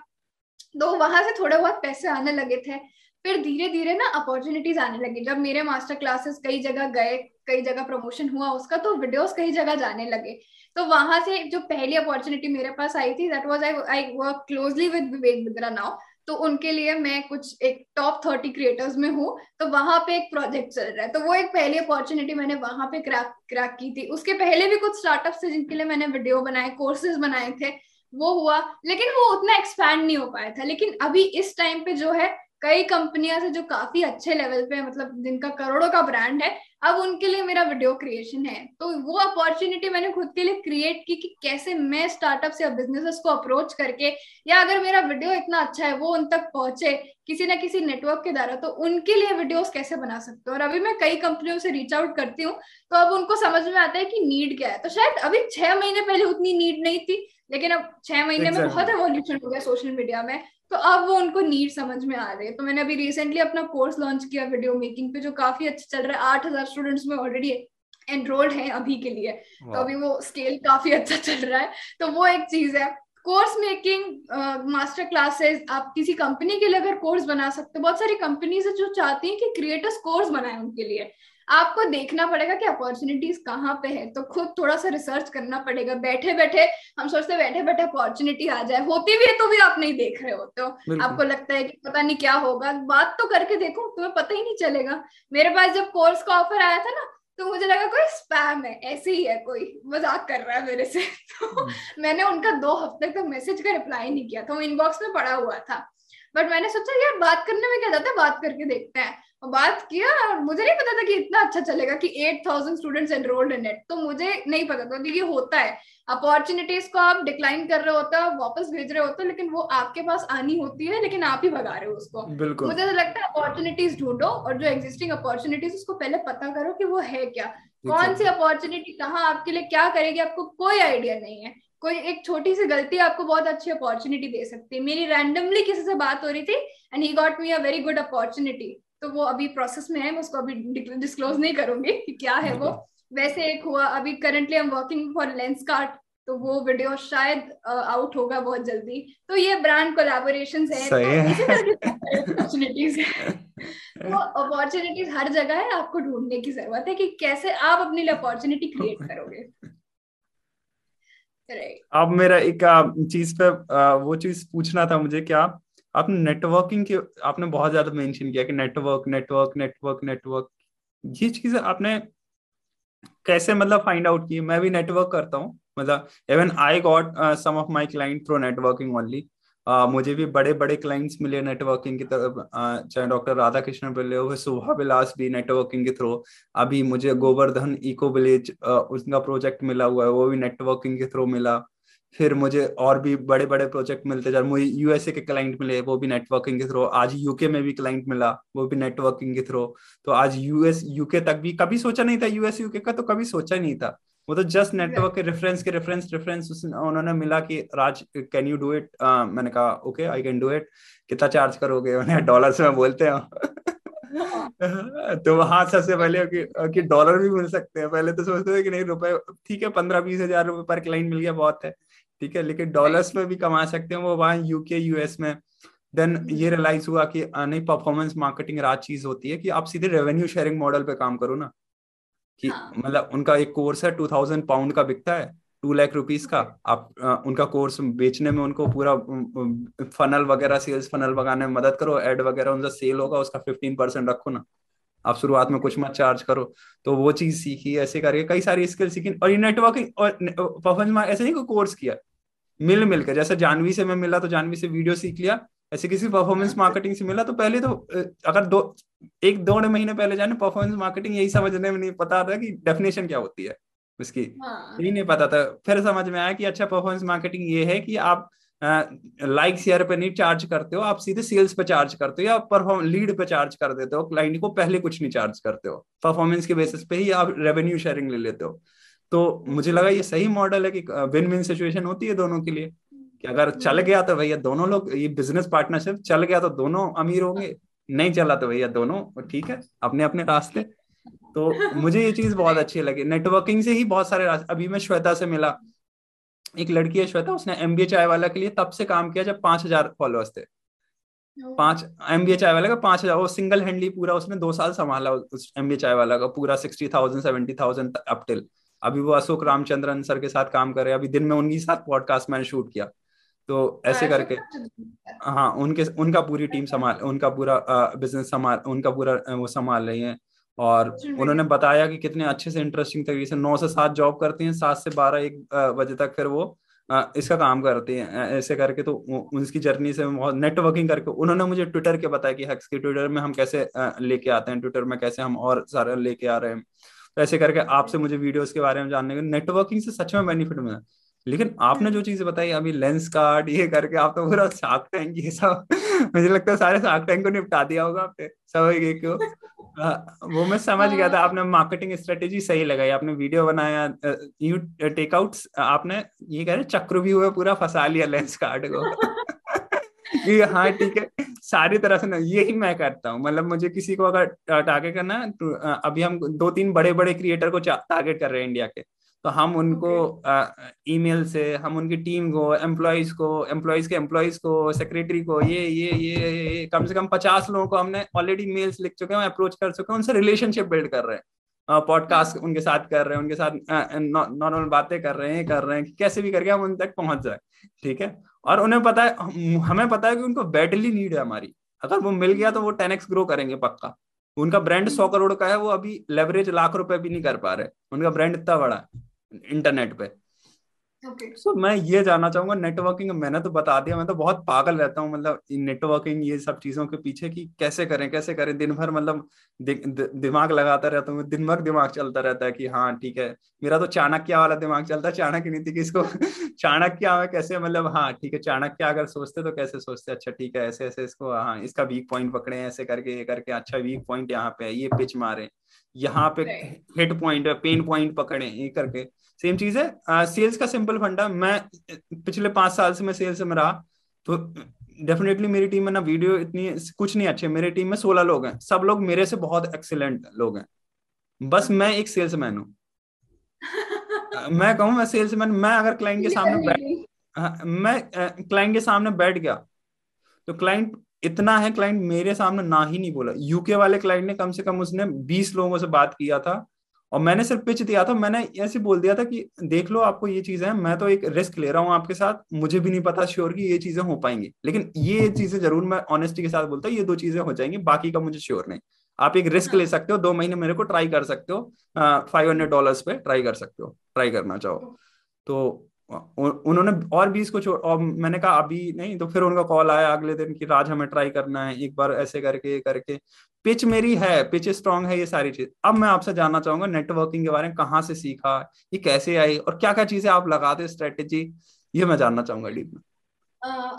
तो वहाँ से थोड़े बहुत पैसे आने लगे थे। फिर धीरे धीरे ना अपॉर्चुनिटीज़ आने लगी। जब मेरे मास्टर क्लासेस कई जगह गए, कई जगह प्रमोशन हुआ, उसका तो वीडियोस कई जगह जाने लगे। तो वहाँ से जो पहली अपॉर्चुनिटी मेरे पास आई थी that was I I work closely with Vivek Bindra now तो उनके लिए मैं कुछ एक टॉप थर्टी क्रिएटर्स में हूँ। तो वहाँ पे एक प्रोजेक्ट चल रहा है। तो वो एक पहली अपॉर्चुनिटी मैंने वहाँ पे क्रैक क्रैक की थी। उसके पहले भी कुछ स्टार्टअप्स थे जिनके लिए मैंने वीडियो बनाए कोर्सेज बनाए थे। वो हुआ, लेकिन वो उतना एक्सपैंड नहीं हो पाया था। लेकिन अभी इस टाइम पे जो है, कई कंपनियाँ से जो काफ़ी अच्छे लेवल पे मतलब जिनका करोड़ों का ब्रांड है, अब उनके लिए मेरा वीडियो क्रिएशन है। तो वो अपॉर्चुनिटी मैंने खुद के लिए क्रिएट की कि कैसे मैं स्टार्टअप या बिजनेसेस को अप्रोच करके, या अगर मेरा वीडियो इतना अच्छा है, वो उन तक पहुँचे किसी ना किसी नेटवर्क के द्वारा तो उनके लिए वीडियोस कैसे बना सकते हो? और अभी मैं कई कंपनियों से रीच आउट करती हूँ तो अब उनको समझ में आता है कि नीड क्या है। तो शायद अभी छह महीने पहले उतनी नीड नहीं थी लेकिन अब छह महीने exactly. में बहुत एवोल्यूशन हो गया सोशल मीडिया में तो अब वो उनको नीड समझ में आ रही है। तो मैंने अभी रिसेंटली अपना कोर्स लॉन्च किया वीडियो मेकिंग पे जो काफ़ी अच्छा चल रहा है। आठ हज़ार स्टूडेंट्स में ऑलरेडी एनरोल्ड है अभी के लिए। तो अभी वो स्केल काफ़ी अच्छा चल रहा है। तो वो एक चीज़ है। कोर्स मेकिंग मास्टर क्लासेस आप किसी कंपनी के लिए अगर कोर्स बना सकते हो। बहुत सारी कंपनीज़ है जो चाहती हैं कि क्रिएटर्स कोर्स बनाए उनके लिए। आपको देखना पड़ेगा कि अपॉर्चुनिटीज़ कहाँ पे है तो खुद थोड़ा सा रिसर्च करना पड़ेगा। बैठे बैठे हम सोचते बैठे बैठे अपॉर्चुनिटी आ जाए। होती भी है तो भी आप नहीं देख रहे होते हो। आपको लगता है कि पता नहीं क्या होगा। बात तो करके देखो तुम्हें पता ही नहीं चलेगा। मेरे पास जब कोर्स का ऑफ़र आया था ना तो मुझे लगा कोई स्पैम है ऐसे ही है कोई। मज़ाक कर रहा है मेरे से। <laughs> तो हम्म। मैंने उनका दो हफ़्ते तक मैसेज का रिप्लाई नहीं किया था। वो इनबॉक्स में पड़ा हुआ था। बट मैंने सोचा यार बात करने में क्या जाता है? बात करके देखते हैं। बात किया और मुझे नहीं पता था कि इतना अच्छा चलेगा कि eight thousand students enrolled in it तो मुझे नहीं पता था ये होता है। अपॉर्चुनिटीज़ को आप डिक्लाइन कर रहे होते हो वापस भेज रहे होते हो लेकिन वो आपके पास आनी होती है लेकिन आप ही भगा रहे हो उसको। मुझे तो लगता है अपॉर्चुनिटीज़ ढूंढो और जो एग्जिस्टिंग अपॉर्चुनिटीज़ उसको पहले पता करो कि वो है क्या। कौन सी अपॉर्चुनिटी कहाँ आपके लिए क्या करेगी आपको कोई आइडिया नहीं है। कोई एक छोटी सी गलती आपको बहुत अच्छी अपॉर्चुनिटी दे सकती है। मेरी रैंडमली किसी से बात हो रही थी and he got me a very good opportunity तो वो अभी प्रोसेस में है मैं उसको अभी डिस्क्लोज नहीं करूँगी कि क्या है वो। वैसे एक हुआ अभी currently am working for Lenskart तो वो वीडियो शायद आउट होगा बहुत जल्दी। तो ये ब्रांड कोलैबोरेशन है अपॉर्चुनिटीज़ तो अपॉर्चुनिटीज़ हर जगह है आपको ढूँढने की ज़रूरत है कि कैसे आप अपने लिए अपॉर्चुनिटी क्रिएट करोगे। अब मेरा एक चीज़ पे वो चीज़ पूछना था मुझे क्या आपने नेटवर्किंग के आपने बहुत ज़्यादा मेंशन किया कि नेटवर्क नेटवर्क नेटवर्क नेटवर्क ये चीज़ आपने कैसे मतलब फाइंड आउट की? मैं भी नेटवर्क करता हूँ। मतलब even I got some of my client through networking only मुझे भी बड़े बड़े क्लाइंट्स मिले नेटवर्किंग की तरफ़। Uh, चाहे डॉक्टर राधा कृष्ण मिले हुए सुभा विलास भी नेटवर्किंग के थ्रू अभी मुझे गोवर्धन इको विलेज uh, उसका प्रोजेक्ट मिला हुआ है वो भी नेटवर्किंग के थ्रू मिला। फिर मुझे और भी बड़े बड़े प्रोजेक्ट मिलते जा मुझे यूएसए के क्लाइंट मिले वो भी नेटवर्किंग के थ्रू आज यूके में भी क्लाइंट मिला वो भी नेटवर्किंग के थ्रू तो आज यूएस यूके तक भी कभी सोचा नहीं था यूएस यूके का तो कभी सोचा नहीं था। वो तो जस्ट नेटवर्क के रेफरेंस के रेफरेंस रेफरेंस उन्होंने मिला कि Raj can you do it मैंने कहा okay I can do it कितना चार्ज करोगे? उन्हें डॉलर्स में बोलते हैं। <laughs> तो वहाँ सबसे पहले कि, कि डॉलर भी मिल सकते हैं। पहले तो सोचते थे कि नहीं रुपए ठीक है पंद्रह बीस हज़ार रुपए पर क्लाइंट मिल गया बहुत है। ठीक है लेकिन डॉलर्स में भी कमा सकते हैं वो वहाँ यूके यूएस में। देन ये रियलाइज़ हुआ कि नहीं परफॉर्मेंस मार्केटिंग रात चीज़ होती है कि आप सीधे रेवेन्यू शेयरिंग मॉडल पे काम करो ना। कि हाँ. मतलब उनका एक कोर्स है टू थाउज़ेंड पाउंड का बिकता है टू लाख रुपीज़ का। आप आ, उनका कोर्स बेचने में उनको पूरा फनल वगैरह सेल्स फनल लगाने में मदद करो एड वगैरह उनका सेल होगा उसका फिफ्टीन परसेंट रखो ना। आप शुरुआत में कुछ मत चार्ज करो। तो वो चीज़ सीखी ऐसे करके कई सारी स्किल सीखी। और ये नेटवर्किंग और परफॉर्मेंस ऐसे नहीं कोई कोर्स किया। मिल मिल कर जैसे जानवी से मैं मिला तो जानवी से वीडियो सीख लिया ऐसे किसी परफॉर्मेंस मार्केटिंग से मिला तो पहले तो अगर दो एक दो महीने पहले जाने परफॉर्मेंस मार्केटिंग यही समझने में नहीं पता था कि डेफिनेशन क्या होती है उसकी हाँ। यही नहीं पता था। फिर समझ में आया कि अच्छा परफॉर्मेंस मार्केटिंग ये है कि आप लाइक शेयर पे नहीं चार्ज करते हो आप सीधे सेल्स पे चार्ज करते हो या परफॉर्म लीड पे चार्ज कर देते हो क्लाइंट को पहले कुछ नहीं चार्ज करते हो। परफॉर्मेंस के बेसिस पे ही आप रेवेन्यू शेयरिंग ले लेते हो। तो मुझे लगा ये सही मॉडल है कि विन विन सिचुएशन होती है दोनों के लिए। कि अगर चल गया तो भैया दोनों लोग ये बिज़नेस पार्टनरशिप चल गया तो दोनों अमीर होंगे नहीं चला तो भैया दोनों ठीक है अपने अपने रास्ते। तो मुझे ये चीज़ बहुत अच्छी लगी। नेटवर्किंग से ही बहुत सारे रास्ते अभी मैं श्वेता से मिला। एक लड़की है श्वेता उसने एमबीए चाय वाला के लिए तब से काम किया जब पाँच हज़ार फॉलोअर्स थे। पाँच एम एमबीए चाय वाले का पाँच हज़ार वो सिंगल हैंडली पूरा उसने दो साल संभाला उस एमबीए चाय वाला का पूरा sixty thousand seventy thousand up till अभी वो अशोक रामचंद्रन सर के साथ काम कर रहे हैं। अभी दिन में उनके साथ पॉडकास्ट मैंने शूट किया। तो ऐसे करके हाँ उनके उनका पूरी टीम संभाल उनका पूरा बिज़नेस संभाल उनका पूरा वो संभाल रही है। और उन्होंने बताया कि कितने अच्छे से इंटरेस्टिंग तरीके से नौ से सात जॉब करते हैं सात से बारह एक बजे तक फिर वो इसका काम करती हैं। ऐसे करके तो उनकी जर्नी से बहुत नेटवर्किंग करके उन्होंने मुझे ट्विटर के बताया कि हैक्स के ट्विटर में हम कैसे लेके आते हैं ट्विटर में कैसे हम और सारे लेके आ रहे हैं। तो ऐसे करके आपसे मुझे वीडियोस के बारे में जानने को नेटवर्किंग से सच में बेनिफिट मिला। लेकिन आपने जो चीज़ें बताई, अभी लेंस कार्ड ये करके आप तो पूरा शार्क टैंक ये सब <laughs> मुझे लगता है सारे शार्क टैंक को निपटा दिया होगा आपने। सब एक को। वो मैं समझ गया था, आपने मार्केटिंग स्ट्रेटेजी सही लगाई, आपने वीडियो बनाया यू टेकआउट आपने ये कह रहे चक्र भी हुआ पूरा फंसा लिया लेंस कार्ड को। कि हाँ ठीक है। सारी तरह से ना यही मैं करता हूँ। मतलब मुझे किसी को अगर टारगेट करना है तो अभी हम दो तीन बड़े बड़े क्रिएटर को टारगेट कर रहे हैं इंडिया के। तो हम उनको ईमेल okay. से हम उनकी टीम को एम्प्लॉयज़ को एम्प्लॉयज़ के एम्प्लॉयज़ को सेक्रेटरी को ये ये ये ये कम से कम पचास लोगों को हमने ऑलरेडी मेल्स लिख चुके हैं अप्रोच कर चुके हैं उनसे रिलेशनशिप बिल्ड कर रहे हैं। पॉडकास्ट उनके साथ कर रहे हैं उनके साथ नॉर्मल बातें कर रहे हैं कर रहे हैं कैसे भी करके हम उन तक पहुँच जाए ठीक है? और उन्हें पता है हमें पता है कि उनको बैटली नीड है हमारी। अगर वो मिल गया तो वो टेन एक्स ग्रो करेंगे पक्का। उनका ब्रांड सौ करोड़ का है वो अभी लेवरेज लाख रुपए भी नहीं कर पा रहे। उनका ब्रांड इतना बड़ा है इंटरनेट पे। Okay. so, मैं ये जानना चाहूँगा नेटवर्किंग मैंने तो बता दिया मैं तो बहुत पागल रहता हूँ मतलब नेटवर्किंग ये सब चीज़ों के पीछे की कैसे करें कैसे करें। दिन भर मतलब दि, दि, दिमाग लगाता रहता हूँ दिन भर दिमाग चलता रहता है कि हाँ ठीक है। मेरा तो चाणक्य वाला दिमाग चलता है चाणक्य नीति किसको <laughs> चाणक्य में कैसे मतलब हाँ ठीक है चाणक्य अगर सोचते तो कैसे सोचते? अच्छा ठीक है ऐसे ऐसे इसको हाँ इसका वीक पॉइंट पकड़े ऐसे करके ये करके अच्छा वीक पॉइंट यहाँ पे है ये पिच मारे। यहाँ पे हिट पॉइंट पेन पॉइंट पकड़े ये करके। सेम चीज़ है। सेल्स का सिंपल फंडा मैं पिछले पाँच साल से मैं सेल्स में रहा तो डेफिनेटली मेरी टीम में ना वीडियो इतनी कुछ नहीं अच्छे। मेरी टीम में सोलह लोग हैं। सब लोग मेरे से बहुत एक्सीलेंट लोग हैं। बस मैं एक सेल्समैन हूँ। मैं कहूँ मैं सेल्समैन मैं अगर क्लाइंट के सामने बैठ मैं क्लाइंट के सामने बैठ गया तो क्लाइंट इतना है क्लाइंट मेरे सामने ना ही नहीं बोला। यूके वाले क्लाइंट ने कम से कम उसने बीस लोगों से बात किया था। और मैंने सिर्फ़ पिच दिया था मैंने ऐसे बोल दिया था कि देख लो आपको ये चीज़ें हैं मैं तो एक रिस्क ले रहा हूँ आपके साथ मुझे भी नहीं पता श्योर कि ये चीज़ें हो पाएँगी। लेकिन ये चीज़ें ज़रूर मैं ऑनेस्टी के साथ बोलता हूँ ये दो चीज़ें हो जाएँगी बाकी का मुझे श्योर नहीं। आप एक रिस्क ले सकते हो दो महीने मेरे को ट्राई कर सकते हो फाइव हंड्रेड डॉलर पे ट्राई कर सकते हो ट्राई करना चाहो। तो उन्होंने और भी इसको और मैंने कहा, अभी नहीं। तो फिर उनका कॉल आया अगले दिन कि, राज, हमें ट्राई करना है, एक बार ऐसे करके करके। पिच मेरी है, पिच स्ट्रांग है, ये सारी चीज़। अब मैं आपसे जानना चाहूँगा, नेटवर्किंग के बारे में कहाँ से सीखा, ये कैसे आई, और क्या क्या चीज़ें आप लगाते स्ट्रेटेजी, ये मैं जानना चाहूँगा डीप में।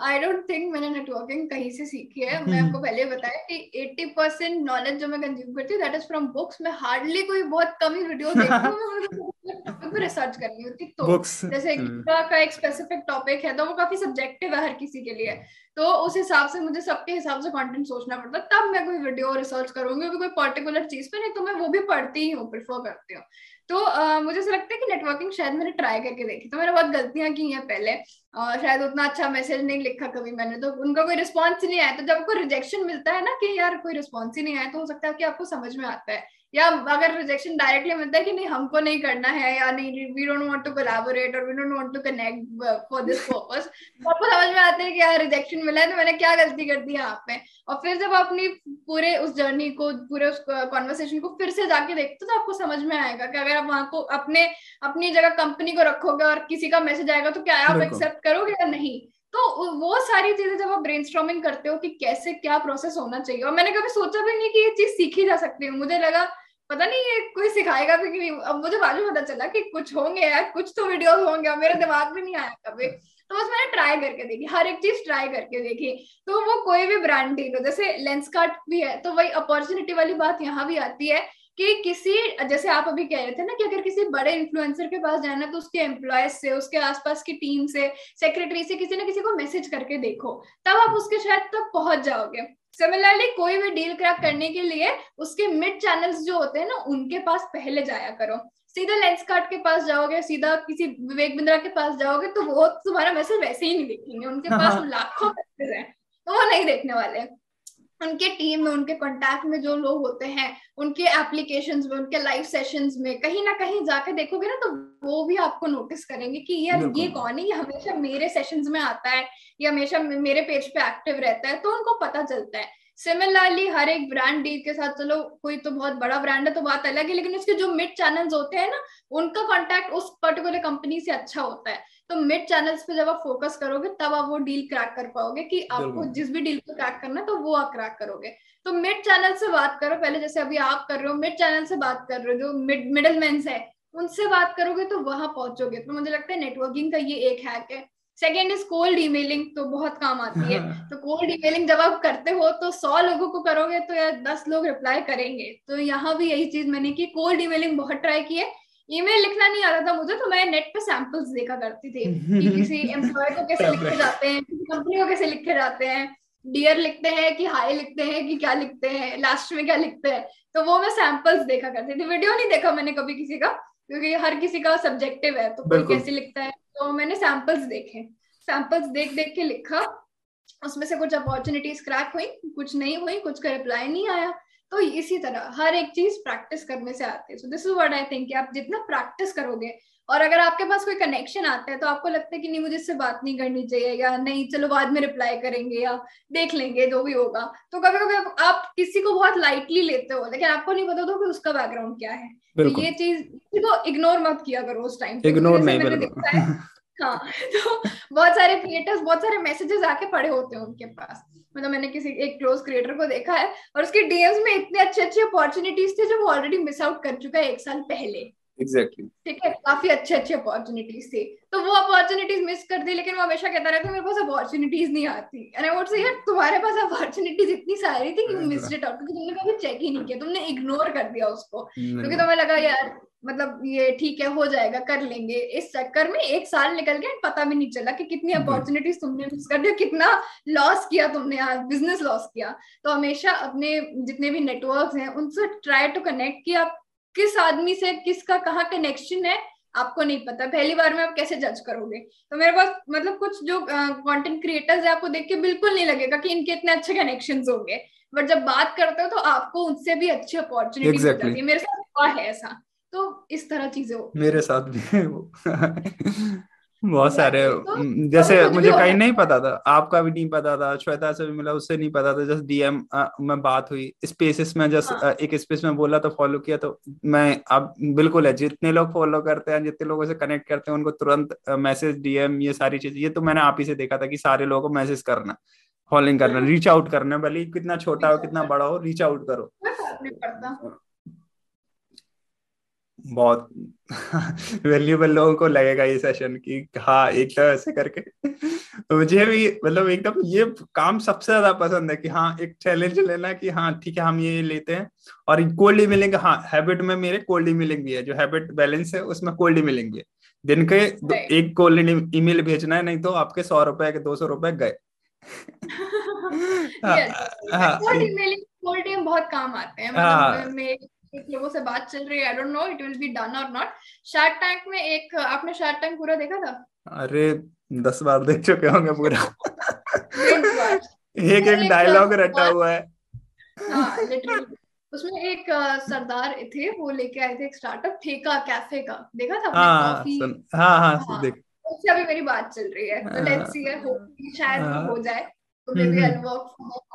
आई डोंट थिंक मैंने नेटवर्किंग कहीं से सीखी है <laughs> मैं आपको पहले बताया कि 80 परसेंट नॉलेज जो मैं कंज्यूम करती हूँ दैट इज़ फ्रॉम बुक्स मैं हार्डली कोई बहुत कम ही वीडियो <laughs> देखती हूँ टॉपिक पे रिसर्च करनी होती तो Books. जैसे हम्म। का एक स्पेसिफिक टॉपिक है तो वो काफ़ी सब्जेक्टिव है हर किसी के लिए तो उस हिसाब से मुझे सबके हिसाब से कंटेंट सोचना पड़ता तब मैं कोई वीडियो रिसर्च करूँगी कोई पर्टिकुलर चीज़ पे नहीं तो मैं वो भी पढ़ती ही हूँ प्रिफर करती हूँ तो uh, मुझे ऐसा लगता है कि नेटवर्किंग शायद मैंने ट्राई करके देखी। तो मैंने बहुत गलतियाँ की हैं पहले। uh, शायद उतना अच्छा मैसेज नहीं लिखा कभी मैंने। तो उनका कोई रिस्पॉन्स नहीं आया। तो जब आपको रिजेक्शन मिलता है ना कि यार कोई रिस्पॉन्स ही नहीं आया तो हो सकता है कि आपको समझ में आता है। या अगर रिजेक्शन डायरेक्टली मिलता है कि नहीं हमको नहीं करना है या नहीं we don't want to collaborate और we don't want to connect for this purpose तो आपको समझ में आता है कि यार रिजेक्शन मिला है तो मैंने क्या गलती कर दी यहाँ पे? और फिर जब आप अपनी पूरे उस जर्नी को पूरे उस कॉन्वर्सेशन को फिर से जाके देखते तो आपको समझ में आएगा कि अगर आप वहाँ को अपने अपनी जगह कंपनी को रखोगे और किसी का मैसेज आएगा तो क्या आप एक्सेप्ट करोगे या नहीं? तो वो सारी चीज़ें जब आप ब्रेन करते हो कि कैसे क्या प्रोसेस होना चाहिए और मैंने कभी सोचा भी नहीं कि ये चीज़ सीखी जा सकती है। मुझे लगा पता नहीं ये कोई सिखाएगा भी कि नहीं। अब मुझे में पता चला कि कुछ होंगे यार, कुछ तो वीडियोस होंगे मेरे दिमाग में नहीं आया कभी। तो बस मैंने ट्राई करके देखी, हर एक चीज़ ट्राई करके देखी। तो वो कोई भी ब्रांड डील हो जैसे लेंस कार्ट भी है तो वही अपॉर्चुनिटी वाली बात यहाँ भी आती है कि किसी, जैसे आप अभी कह रहे थे ना कि अगर किसी बड़े इन्फ्लुएंसर के पास जाना तो उसके एम्प्लॉयज़ से, उसके आसपास की टीम से सेक्रेटरी से किसी ना किसी को मैसेज करके देखो। तब आप उसके शायद तक पहुँच जाओगे। सिमिलरली कोई भी डील क्रैक करने के लिए उसके मिड चैनल्स जो होते हैं ना उनके पास पहले जाया करो। सीधा लेंस कार्ड के पास जाओगे सीधा किसी विवेक बिंद्रा के पास जाओगे तो वो तुम्हारा मैसेज वैसे ही नहीं देखेंगे। उनके पास लाखों मैसेज है तो वो नहीं देखने वाले। उनके टीम में उनके कांटेक्ट में जो लोग होते हैं उनके एप्लीकेशन में उनके लाइव सेशन में कहीं ना कहीं जाके देखोगे ना तो वो भी आपको नोटिस करेंगे कि यार ये कौन है? ये हमेशा मेरे सेशन में आता है ये हमेशा मेरे पेज पे एक्टिव रहता है तो उनको पता चलता है। सिमिलरली हर एक ब्रांड डील के साथ चलो कोई तो बहुत बड़ा ब्रांड है तो बात अलग है लेकिन उसके जो मिड चैनल्स होते हैं ना उनका कॉन्टेक्ट उस पर्टिकुलर कंपनी से अच्छा होता है। तो मिड चैनल्स पे जब आप फोकस करोगे तब आप वो डील क्रैक कर पाओगे कि आपको जिस भी डील को क्रैक करना है तो वो आप क्रैक करोगे। तो मिड चैनल से बात करो पहले जैसे अभी आप कर रहे हो मिड चैनल से बात कर रहे हो जो मिड मिडल है उनसे बात करोगे तो वहाँ पहुंचोगे। तो मुझे लगता है नेटवर्किंग का ये एक हैक है। सेकेंड इज़ कोल्ड ईमेलिंग तो बहुत काम आती है। तो कोल्ड ईमेलिंग जब आप करते हो तो सौ लोगों को करोगे तो यार दस लोग रिप्लाई करेंगे। तो यहाँ भी यही चीज़ मैंने की कोल्ड ईमेलिंग बहुत ट्राई की है। ईमेल लिखना नहीं आता था मुझे तो मैं नेट पे सैंपल्स देखा करती थी कि <laughs> किसी एम्प्लॉय को कैसे लिखे जाते हैं किसी कंपनी को कैसे लिखे जाते हैं डियर लिखते हैं कि हाई लिखते हैं कि क्या लिखते हैं लास्ट में क्या लिखते हैं। तो वो मैं सैंपल्स देखा करती थी। वीडियो नहीं देखा मैंने कभी किसी का क्योंकि हर किसी का सब्जेक्टिव है तो कोई कैसे लिखता है तो मैंने सैंपल्स देखे। सैंपल्स देख देख के लिखा। उसमें से कुछ अपॉर्चुनिटीज़ क्रैक हुई, कुछ नहीं हुई, कुछ का रिप्लाई नहीं आया। तो इसी तरह हर एक चीज़ प्रैक्टिस करने से आती है। So this is what I think आप जितना प्रैक्टिस करोगे और अगर आपके पास कोई कनेक्शन आता है तो आपको लगता है कि नहीं मुझे इससे बात नहीं करनी चाहिए या नहीं चलो बाद में रिप्लाई करेंगे या देख लेंगे जो भी होगा। तो कभी कभी आप किसी को बहुत लाइटली लेते हो लेकिन आपको नहीं पता तो कि उसका बैकग्राउंड क्या है। तो ये चीज़ को इग्नोर मत किया करो उस टाइम इग्नोर नहीं हाँ। तो बहुत सारे क्रिएटर्स बहुत सारे मैसेजेस आके पड़े होते हैं उनके पास। मतलब मैंने किसी एक क्लोज क्रिएटर को देखा है और उसके डीएम्स में इतने अच्छे अच्छे अपॉर्चुनिटीज़ थे जो वो ऑलरेडी मिस आउट कर चुका है एक साल पहले। Exactly exactly. ठीक है? काफ़ी अच्छे अच्छे अपॉर्चुनिटीज़ थी। तो वो अपॉर्चुनिटीज़ मिस कर दी लेकिन वो हमेशा कहता रहता मेरे पास अपॉर्चुनिटीज़ नहीं आती. एंड आई वुड से यार तुम्हारे पास अपॉर्चुनिटीज़ इतनी सारी थी यू मिस्ड इट आउट क्योंकि तुमने कभी चेक ही नहीं किया तुमने इग्नोर कर दिया उसको। क्योंकि तुम्हें लगा यार मतलब ये ठीक है हो जाएगा कर लेंगे। इस चक्कर में एक साल निकल गया पता भी नहीं चला कि कितनी अपॉर्चुनिटीज़ तुमने मिस कर दिया कितना लॉस किया तुमने यार बिज़नेस लॉस किया। तो हमेशा अपने जितने भी नेटवर्क हैं उनसे ट्राई टू कनेक्ट कि आप किस आदमी से किसका कहाँ कनेक्शन है आपको नहीं पता। पहली बार में आप कैसे जज करोगे? तो मेरे पास मतलब कुछ जो कंटेंट क्रिएटर्स है आपको देख के बिल्कुल नहीं लगेगा कि इनके इतने अच्छे कनेक्शन होंगे। बट जब बात करते हो तो आपको उनसे भी अच्छी अपॉर्चुनिटी exactly. जाती है। मेरे साथ हुआ है ऐसा। तो इस तरह चीज़ें मेरे साथ भी है वो। <laughs> बहुत सारे तो, जैसे तो मुझे कहीं नहीं पता था आपका भी नहीं पता था श्वेता से भी मिला उससे नहीं पता था जस्ट डीएम में बात हुई। स्पेसेस में जस्ट हाँ. एक स्पेस में बोला तो फॉलो किया तो मैं अब बिल्कुल है जितने लोग फॉलो करते हैं जितने लोगों से कनेक्ट करते हैं उनको तुरंत मैसेज डीएम ये सारी चीज़ ये तो मैंने आप ही से देखा था कि सारे लोगों को मैसेज करना फॉलोइंग करना रीच आउट करना भले कितना छोटा हो कितना बड़ा हो रीच आउट करो। बहुत वैल्यूबल लोगों को लगेगा ये सेशन कि हाँ एक तो ऐसे करके। तो मुझे भी मतलब एकदम ये काम सबसे ज़्यादा पसंद है कि हाँ एक चैलेंज लेना कि हाँ ठीक है हम ये लेते हैं। और कोल्ड ईमेलिंग हाँ हैबिट में मेरे कोल्ड ईमेलिंग भी है। जो हैबिट बैलेंस है उसमें कोल्ड ईमेलिंग भी है दिन के एक कोल्ड ईमेल भेजना है नहीं तो आपके सौ रुपए के दो सौ रुपए गए। कोल्ड ईमेलिंग कोल्ड बहुत काम आते हैं। मतलब लोगों से बात चल रही है। I don't know it will be done और नॉट शार्क टैंक में एक आपने शार्क टैंक पूरा देखा था? अरे दस बार देख चुके होंगे पूरा। एक एक डायलॉग रटा हुआ है। हाँ लिटरली उसमें एक सरदार थे वो लेके आए थे एक स्टार्टअप ठेका कैफ़े का। देखा था हाँ हाँ हाँ, हाँ। देख। उससे अभी मेरी बात चल रही है। तो लेट्स सी शायद हो जाए। तो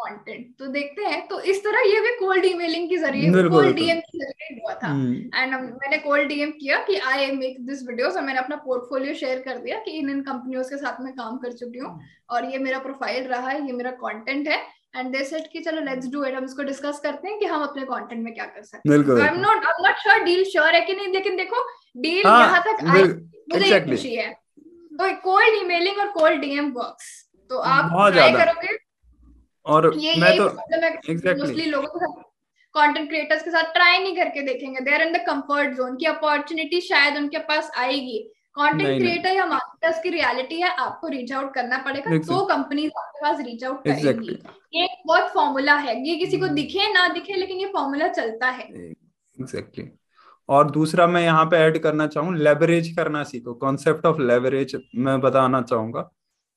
कंटेंट तो देखते हैं तो इस तरह ये भी कोल्ड ईमेलिंग के ज़रिए कोल्ड डीएम के ज़रिए हुआ था। And hmm. मैंने कोल्ड डीएम किया कि आई मेक दिस वीडियोस और मैंने अपना पोर्टफोलियो शेयर कर दिया कि इन इन कंपनियों के साथ में काम कर चुकी हूँ और ये मेरा प्रोफ़ाइल रहा है ये मेरा कंटेंट है। एंड दे सेड कि चलो लेट्स डू इट हम इसको डिस्कस करते हैं कि हम अपने कंटेंट में क्या कर सकते हैं। I am not I am not sure deal sure है कि नहीं लेकिन देखो डील हाँ, यहाँ तक आई मुझे खुशी है। तो कोल्ड ईमेलिंग और कोल्ड डीएम वर्क्स तो आप ट्राई करोगे। और ये मैं तो मोस्टली लोगों के साथ कंटेंट क्रिएटर्स के साथ ट्राई नहीं करके देखेंगे। They are in the comfort zone की अपॉर्चुनिटी शायद उनके पास आएगी। कंटेंट क्रिएटर या मार्केटर्स की रियलिटी है आपको रीच आउट करना पड़ेगा। तो कंपनी आपके पास रीच आउट करेंगी। ये बहुत फॉर्मूला है ये किसी को hmm. दिखे ना दिखे लेकिन ये फॉर्मूला चलता है। एग्जैक्टली और दूसरा मैं यहाँ पे ऐड करना चाहूँ लेवरेज करना सीखो। कॉन्सेप्ट ऑफ़ लेवरेज मैं बताना चाहूँगा।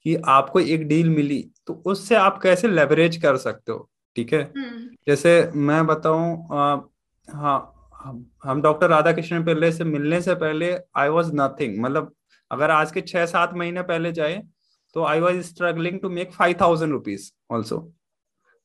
कि आपको एक डील मिली तो उससे आप कैसे लेवरेज कर सकते हो? ठीक है? हम्म। जैसे मैं बताऊँ हाँ हम डॉक्टर राधा कृष्ण पिल्ले से मिलने से पहले आई वॉज़ नथिंग मतलब अगर आज के छह सात महीने पहले जाए तो I was struggling to make five thousand rupees also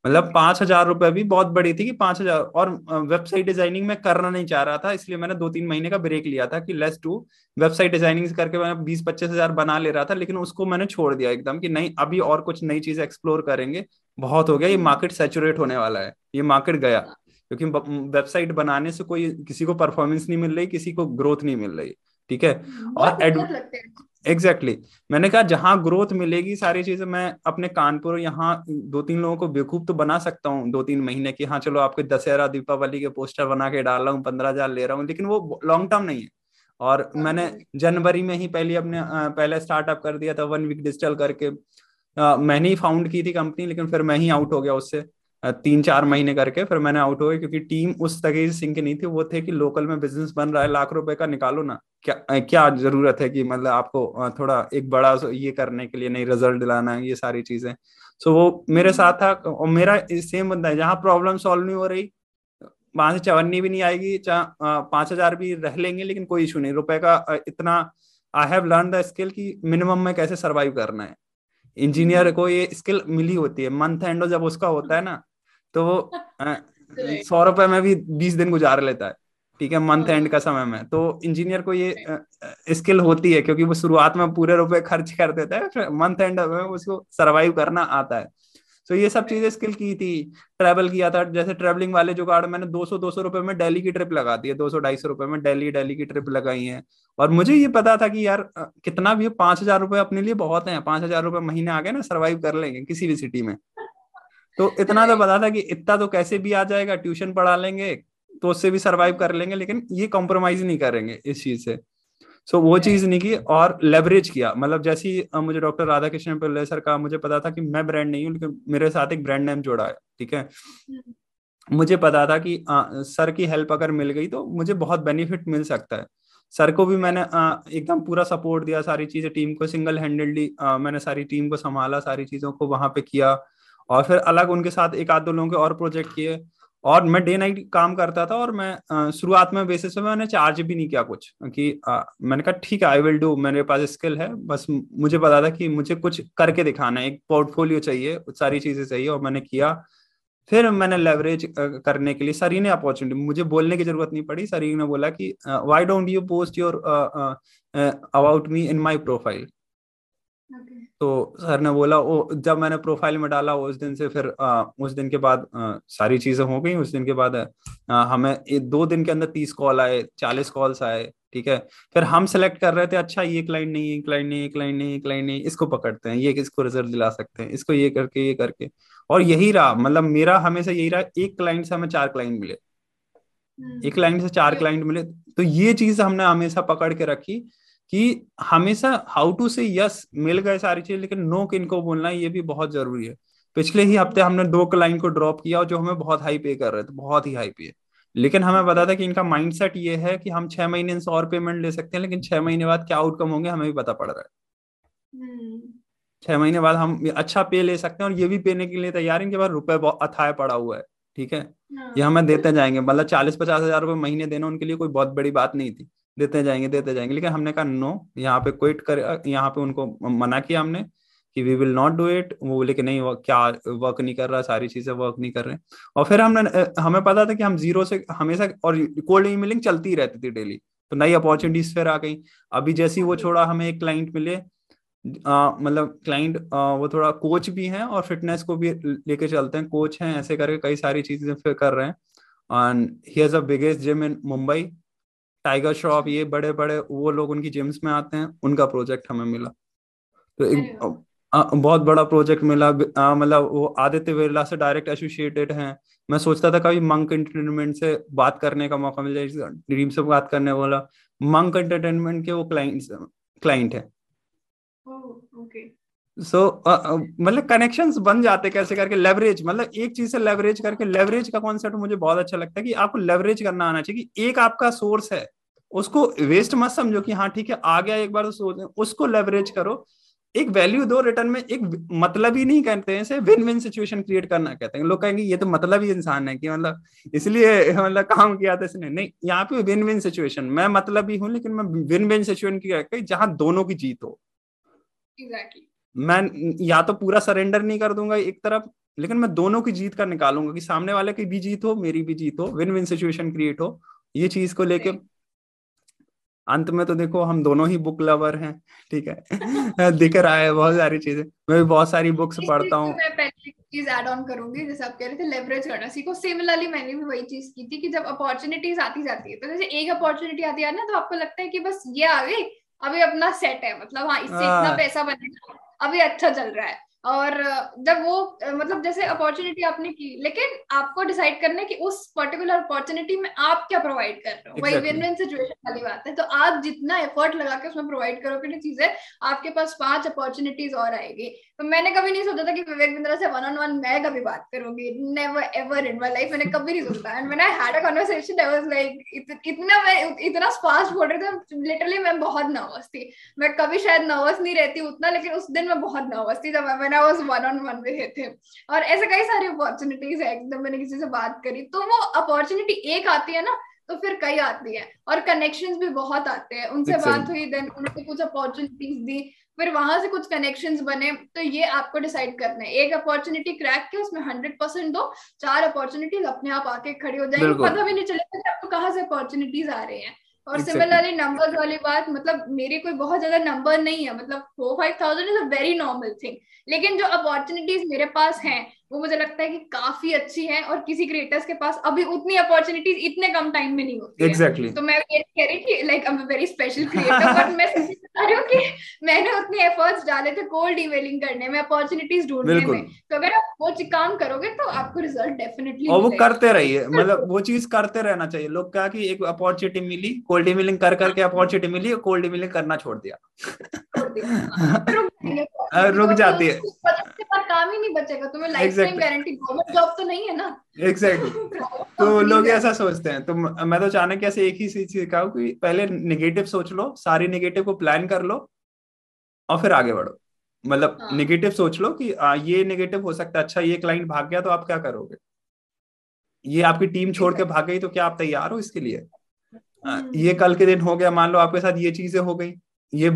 मतलब पाँच हज़ार रुपए भी बहुत बड़ी थी कि पाँच हज़ार और वेबसाइट डिज़ाइनिंग में करना नहीं चाह रहा था इसलिए मैंने दो तीन महीने का ब्रेक लिया था कि लेस टू वेबसाइट डिज़ाइनिंग करके मैं बीस पच्चीस हज़ार बना ले रहा था लेकिन उसको मैंने छोड़ दिया एकदम कि नहीं अभी और कुछ नई चीज़ एक्सप्लोर करेंगे। बहुत हो गया ये मार्केट सेचुरेट होने वाला है ये मार्केट गया क्योंकि वेबसाइट बनाने से कोई किसी को परफॉर्मेंस नहीं मिल रही किसी को ग्रोथ नहीं मिल रही ठीक है? और एग्जैक्टली exactly. मैंने कहा जहाँ ग्रोथ मिलेगी सारी चीज़ें मैं अपने कानपुर यहाँ दो तीन लोगों को बेवकूफ़ तो बना सकता हूँ दो तीन महीने की। हाँ चलो आपके दशहरा दीपावली के पोस्टर बना के डाल रहा हूँ पंद्रह हज़ार ले रहा हूँ लेकिन वो लॉन्ग टर्म नहीं है। और हाँ, मैंने जनवरी में ही पहले अपने पहले स्टार्टअप कर दिया था वन वीक डिजिटल करके। मैंने ही फाउंड की थी कंपनी लेकिन फिर मैं ही आउट हो गया उससे। तीन चार महीने करके फिर मैंने आउट हो गया क्योंकि टीम उस तरह से सिंक नहीं थी। वो थे कि लोकल में बिज़नेस बन रहा है लाख रुपए का निकालो ना। क्या क्या ज़रूरत है कि मतलब आपको थोड़ा एक बड़ा ये करने के लिए नहीं रिज़ल्ट दिलाना ये सारी चीज़ें। सो वो मेरे साथ था और मेरा सेम बंदा है। जहाँ प्रॉब्लम सॉल्व नहीं हो रही वहाँ से चवन्नी भी नहीं आएगी पाँच हज़ार भी रह लेंगे लेकिन कोई इशू नहीं। रुपए का इतना I have learn the skill की मिनिमम में कैसे सरवाइव करना है। इंजीनियर को ये स्किल मिली होती है। मंथ एंड जब उसका होता है ना तो <laughs> वो सौ रुपए में भी बीस दिन गुजार लेता है ठीक है मंथ एंड का समय में। तो इंजीनियर को ये स्किल होती है क्योंकि वो शुरुआत में पूरे रुपए खर्च कर देता है मंथ एंड में उसको सरवाइव करना आता है। तो ये सब चीज़ें स्किल की थी ट्रेवल किया था जैसे ट्रेवलिंग वाले जो कार्ड मैंने 200 200 रुपए में दिल्ली की ट्रिप लगा दी है 200 ढाई सौ रुपए में दिल्ली दिल्ली की ट्रिप लगाई है। और मुझे ये पता था कि यार कितना भी पाँच हज़ार रुपए अपने लिए बहुत है पाँच हज़ार रुपए महीने आ गए ना सर्वाइव कर लेंगे किसी भी सिटी में। तो इतना तो पता था कि इतना तो कैसे भी आ जाएगा ट्यूशन पढ़ा लेंगे तो उससे भी सरवाइव कर लेंगे लेकिन ये कॉम्प्रोमाइज नहीं करेंगे इस चीज़ से। सो so, वो चीज़ नहीं की और लेवरेज किया। मतलब जैसे ही मुझे डॉक्टर राधा कृष्ण पिल्ले सर का मुझे पता था कि मैं ब्रांड नहीं हूँ लेकिन मेरे साथ एक ब्रांड नेम जोड़ा है ठीक है? हम्म। मुझे पता था कि आ, सर की हेल्प अगर मिल गई तो मुझे बहुत बेनिफिट मिल सकता है। सर को भी मैंने एकदम पूरा सपोर्ट दिया सारी चीज़ें टीम को सिंगल हैंडेडली मैंने सारी टीम को संभाला सारी चीज़ों को वहाँ पे किया। और फिर अलग उनके साथ एक आध दो लोगों के और प्रोजेक्ट किए। और मैं डे नाइट काम करता था और मैं शुरुआत में बेसिस पे मैंने चार्ज भी नहीं किया कुछ कि आ, मैंने कहा ठीक है आई विल डू मेरे पास स्किल है बस मुझे पता था कि मुझे कुछ करके दिखाना है एक पोर्टफोलियो चाहिए सारी चीज़ें चाहिए और मैंने किया। फिर मैंने लेवरेज करने के लिए सरी ने अपॉर्चुनिटी मुझे बोलने की ज़रूरत नहीं पड़ी सरी ने बोला कि why don't you post your about me in my profile तो सर ने बोला वो जब मैंने प्रोफ़ाइल में डाला उस दिन से फिर आ, उस दिन के बाद आ, सारी चीज़ें हो गई उस दिन के बाद आ, हमें दो दिन के अंदर तीस कॉल आए चालीस कॉल्स आए ठीक है? फिर हम सेलेक्ट कर रहे थे अच्छा ये क्लाइंट नहीं ये क्लाइंट नहीं ये क्लाइंट नहीं ये क्लाइंट नहीं इसको पकड़ते हैं ये किसको रिज़ल्ट दिला सकते हैं इसको ये करके ये करके। और यही रहा मतलब मेरा हमेशा यही रहा एक क्लाइंट से हमें चार क्लाइंट मिले। हम्म। एक क्लाइंट से चार क्लाइंट मिले तो ये चीज़ हमने हमेशा पकड़ के रखी कि हमेशा हाउ टू से यस मिल गए सारी चीज़ लेकिन नो किन को बोलना ये भी बहुत ज़रूरी है। पिछले ही हफ़्ते हमने दो क्लाइंट को ड्रॉप किया और जो हमें बहुत हाई पे कर रहे थे बहुत ही हाई पे लेकिन हमें पता था कि इनका माइंडसेट ये है कि हम छह महीने से और पेमेंट ले सकते हैं लेकिन छह महीने बाद क्या आउटकम होंगे हमें भी पता पड़ रहा है। हम्म। छह महीने बाद हम अच्छा पे ले सकते हैं और ये भी पेने के लिए तैयार इनके पास रुपए अथाय पड़ा हुआ है ठीक है? हाँ। ये हमें देते जाएँगे मतलब चालीस पचास हज़ार रुपए महीने देना उनके लिए कोई बहुत बड़ी बात नहीं थी। देते जाएँगे देते जाएँगे। लेकिन हमने कहा, नो, यहाँ पे क्विट कर, यहाँ पे उनको मना किया हमने कि we will not do it वो बोले कि नहीं क्या वर्क नहीं कर रहा, सारी चीज़ें वर्क नहीं कर रहे और फिर हमने, हमें पता था कि हम ज़ीरो से हमेशा, और कोल्ड ईमेलिंग चलती रहती थी डेली तो नई अपॉर्चुनिटीज़ फिर आ गई। अभी जैसी वो छोड़ा हमें एक क्लाइंट मिले मतलब क्लाइंट वो थोड़ा कोच भी हैं और फिटनेस को भी लेके चलते हैं। कोच हैं, ऐसे करके कई सारी चीज़ें फिर कर रहे हैं। And he a biggest gym in Mumbai Tiger Shroff ये बड़े बड़े वो लोग उनकी जिम्स में आते हैं उनका प्रोजेक्ट हमें मिला। तो एक आ, बहुत बड़ा प्रोजेक्ट मिला मतलब वो आदित्य बिरला से डायरेक्ट एसोसिएटेड हैं। मैं सोचता था कभी मंक एंटरटेनमेंट से बात करने का मौका मिल जाए ड्रीम से बात करने वाला। मंक एंटरटेनमेंट के वो क्लाइंट क्लाइंट है। सो मतलब कनेक्शंस बन जाते कैसे करके? लेवरेज मतलब एक चीज़ से लेवरेज करके लेवरेज का कॉन्सेप्ट मुझे बहुत अच्छा लगता है कि आपको लेवरेज करना आना चाहिए कि एक आपका सोर्स है, उसको वेस्ट मत समझो कि हाँ ठीक है, आ गया एक बार तो सोच उसको लेवरेज करो। एक वैल्यू दो रिटर्न में एक मतलब ही नहीं कहते हैं इसे विन विन सिचुएशन क्रिएट करना कहते हैं। लोग कहेंगे, ये तो मतलब ही इंसान है कि मतलब इसलिए मतलब काम किया था इसने। नहीं, यहाँ पे विन विन सिचुएशन मैं मतलब ही हूँ, लेकिन मैं विन विन सिचुएशन की जहाँ दोनों की जीत हो। Exactly. मैं या तो पूरा सरेंडर नहीं कर दूँगा एक तरफ़ लेकिन मैं दोनों की जीत का निकालूँगा कि सामने वाले की भी जीत हो मेरी भी जीत हो विन विन सिचुएशन क्रिएट हो ये चीज़ को लेके। अंत में तो देखो हम दोनों ही बुक लवर हैं ठीक है? <laughs> दिख रहा है बहुत सारी चीज़ें। मैं भी बहुत सारी बुक्स पढ़ता हूँ। मैं पहले चीज़ ऐड ऑन करूँगी जैसे आप कह रहे थे लेवरेज करना सीखो। सिमिलरली मैंने भी वही चीज़ की थी कि जब अपॉर्चुनिटीज़ आती जाती है तो जैसे एक अपॉर्चुनिटी आती है ना तो आपको लगता है कि बस ये आ गई अभी अपना सेट है मतलब हाँ इससे इतना हाँ। पैसा बनेगा। अभी अच्छा चल रहा है। और जब वो मतलब जैसे अपॉर्चुनिटी आपने की लेकिन आपको डिसाइड करने की कि उस पर्टिकुलर अपॉर्चुनिटी में आप क्या प्रोवाइड कर रहे हो। exactly. वही विन विन सिचुएशन वाली बात है। तो आप जितना एफर्ट लगा के उसमें प्रोवाइड करोगे ना चीज़ें आपके पास पाँच अपॉर्चुनिटीज़ और आएगी। तो मैंने कभी नहीं सोचा था कि विवेक बिंद्रा से वन ऑन वन मैं कभी बात करूँगी। Never ever in my life मैंने कभी नहीं सोचा and when I had a conversation I was like इतना मैं, इतना फास्ट बोल रही थी लिटरली मैं बहुत नर्वस थी। मैं कभी शायद नर्वस नहीं रहती उतना, लेकिन उस दिन मैं बहुत नर्वस थी जब when I was one on one with him और ऐसे कई सारी अपॉर्चुनिटीज़ है एकदम मैंने किसी से बात करी तो वो अपॉर्चुनिटी एक आती है ना तो फिर कई आती है। और कनेक्शंस भी बहुत आते हैं। उनसे बात हुई देन उन्होंने कुछ अपॉर्चुनिटीज़ दी। फिर वहाँ से कुछ कनेक्शन बने। तो ये आपको डिसाइड करना है। एक अपॉर्चुनिटी क्रैक के उसमें हंड्रेड परसेंट दो। चार अपॉर्चुनिटीज़ अपने आप आके खड़ी हो जाएँगी। पता भी नहीं चलेगा कि आपको कहाँ से अपॉर्चुनिटीज़ आ रही हैं। और सिमिलरली नंबर्स वाली बात मतलब मेरी कोई बहुत ज़्यादा नंबर नहीं है। मतलब four five thousand is a very normal thing लेकिन जो अपॉर्चुनिटीज़ मेरे पास हैं वो मुझे लगता है कि काफ़ी अच्छी है और किसी क्रिएटर्स के पास अभी उतनी अपॉर्चुनिटीज़ इतने कम टाइम में नहीं होती exactly. है तो मैं ये कह रही कि like I am very special creator but मैं बता रही हूँ कि मैंने उतने एफर्ट्स डाले थे कोल्ड ईमेलिंग करने में अपॉर्चुनिटीज़ ढूँढने में। तो अगर आप वो काम करोगे तो आपको रिज़ल्ट डेफिनेटली और वो करते रहिए मतलब वो चीज़ करते रहना चाहिए। लोग क्या कि एक अपॉर्चुनिटी मिली कोल्ड ईमेलिंग कर करके अपॉर्चुनिटी मिली कोल्ड ईमेलिंग करना छोड़ दिया। रुक <laughs> जाती है। काम ही नहीं बचेगा तुम्हें lifetime guarantee government job तो नहीं है ना। एग्जैक्टली <laughs> तो लोग ऐसा सोचते हैं। तो मैं तो चाणक्य से एक ही चीज़ सीखा हूँ कि पहले निगेटिव सोच लो सारी निगेटिव को प्लान कर लो और फिर आगे बढ़ो। मतलब हाँ. निगेटिव सोच लो कि आ, ये निगेटिव हो सकता है। अच्छा ये क्लाइंट भाग गया तो आप क्या करोगे? ये आपकी टीम छोड़ के भाग गई तो क्या आप तैयार हो इसके लिए? आ, ये कल के दिन हो गया मान लो आपके साथ ये चीज़ें हो गई। ये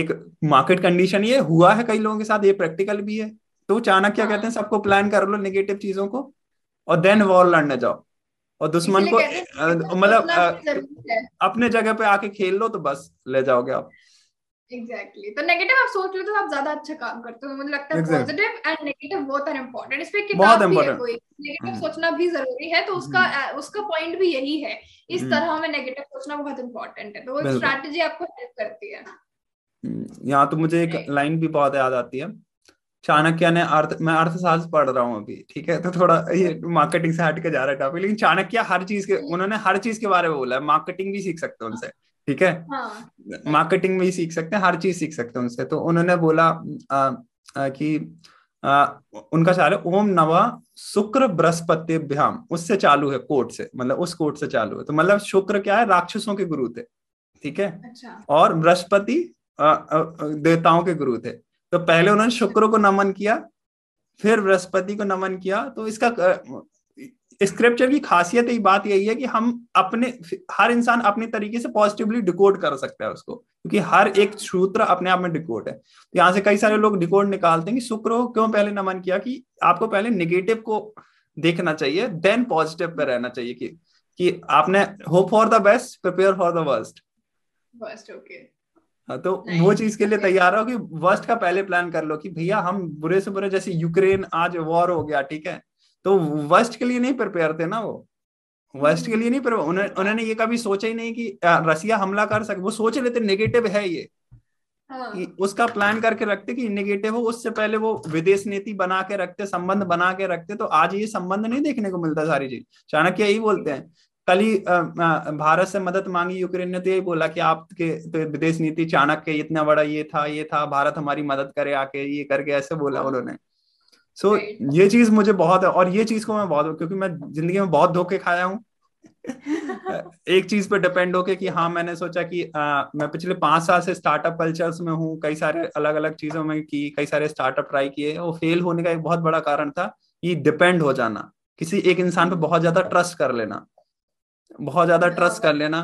एक मार्केट कंडीशन ये हुआ है कई लोगों के साथ ये प्रैक्टिकल भी है। तो चाणक्य क्या कहते हैं सबको प्लान कर लो नेगेटिव चीज़ों को और देन वॉर लड़ने जाओ। और दुश्मन को मतलब अपने जगह पे आके खेल लो तो बस ले जाओगे आप। Exactly exactly. तो नेगेटिव आप सोच लो तो आप ज़्यादा अच्छा काम करते हो। मुझे लगता है positive and negative both are important इस पे किताब भी है कोई। Negative hmm. सोचना भी ज़रूरी है तो उसका हम्म। उसका पॉइंट भी यही है। इस हम्म। तरह में नेगेटिव सोचना बहुत इंपॉर्टेंट है। तो वो स्ट्रैटेजी आपको हेल्प करती है। यहाँ तो मुझे एक लाइन भी बहुत याद आती है। चाणक्य ने अर्थ मैं अर्थशास्त्र पढ़ रहा हूँ अभी ठीक है तो थोड़ा ये मार्केटिंग से हट के जा रहा है टॉपिक लेकिन चाणक्य हर चीज़ के उन्होंने हर चीज़ के बारे में बोला है मार्केटिंग भी सीख सकते हैं उनसे ठीक है हाँ. मार्केटिंग भी सीख सकते हैं हर चीज़ सीख सकते हैं उनसे तो उन्होंने बोला आ, आ, कि आ, उनका चाल है ओम नवा शुक्र बृहस्पति भ्याम उससे चालू है कोर्ट से मतलब उस कोर्ट से चालू है तो मतलब शुक्र क्या है राक्षसों के गुरु थे ठीक है अच्छा। और बृहस्पति देवताओं के गुरु थे तो पहले उन्होंने शुक्र को नमन किया फिर बृहस्पति को नमन किया तो इसका स्क्रिप्चर की खासियत ही बात यही है कि हम अपने हर इंसान अपने तरीके से पॉजिटिवली डिकोड कर सकता है उसको क्योंकि हर एक सूत्र अपने आप में डिकोड है। तो यहाँ से कई सारे लोग डिकोड निकालते हैं कि शुक्र को क्यों पहले नमन किया कि आपको पहले निगेटिव को देखना चाहिए देन पॉजिटिव पे रहना चाहिए कि कि आपने hope for the best prepare for the worst okay हाँ, तो वो चीज़ के लिए तैयार हो कि वर्स्ट का पहले प्लान कर लो कि भैया हम बुरे से बुरे जैसे यूक्रेन आज वॉर हो गया ठीक है? तो वर्स्ट के लिए नहीं प्रिपेयर थे ना वो? वर्स्ट के लिए नहीं उन्होंने उन्होंने ये कभी सोचा ही नहीं कि रसिया हमला कर सके वो सोच लेते नेगेटिव है ये। हाँ। कि उसका प्लान करके रखते कि नेगेटिव हो उससे पहले वो विदेश नीति बना के रखते संबंध बना के रखते तो आज ये संबंध नहीं देखने को मिलता सारी चीज़। चाणक्य यही बोलते हैं। कल ही भारत से मदद मांगी यूक्रेन ने तो यही बोला कि आपके तो विदेश नीति चाणक्य इतना बड़ा ये था ये था भारत हमारी मदद करे आके ये करके ऐसे बोला उन्होंने। सो so, ये चीज़ मुझे बहुत है और ये चीज़ को मैं बहुत क्योंकि मैं ज़िंदगी में बहुत धोखे खाया हूँ। <laughs> एक चीज़ पे डिपेंड होके कि हाँ मैंने सोचा कि आ, मैं पिछले पाँच साल से स्टार्टअप कल्चर्स में हूँ कई सारे अलग अलग चीज़ों में की कई सारे स्टार्टअप ट्राई किए वो फेल होने का एक बहुत बड़ा कारण था ये डिपेंड हो जाना। किसी एक इंसान पे बहुत ज़्यादा ट्रस्ट कर लेना। बहुत ज़्यादा ट्रस्ट कर लेना।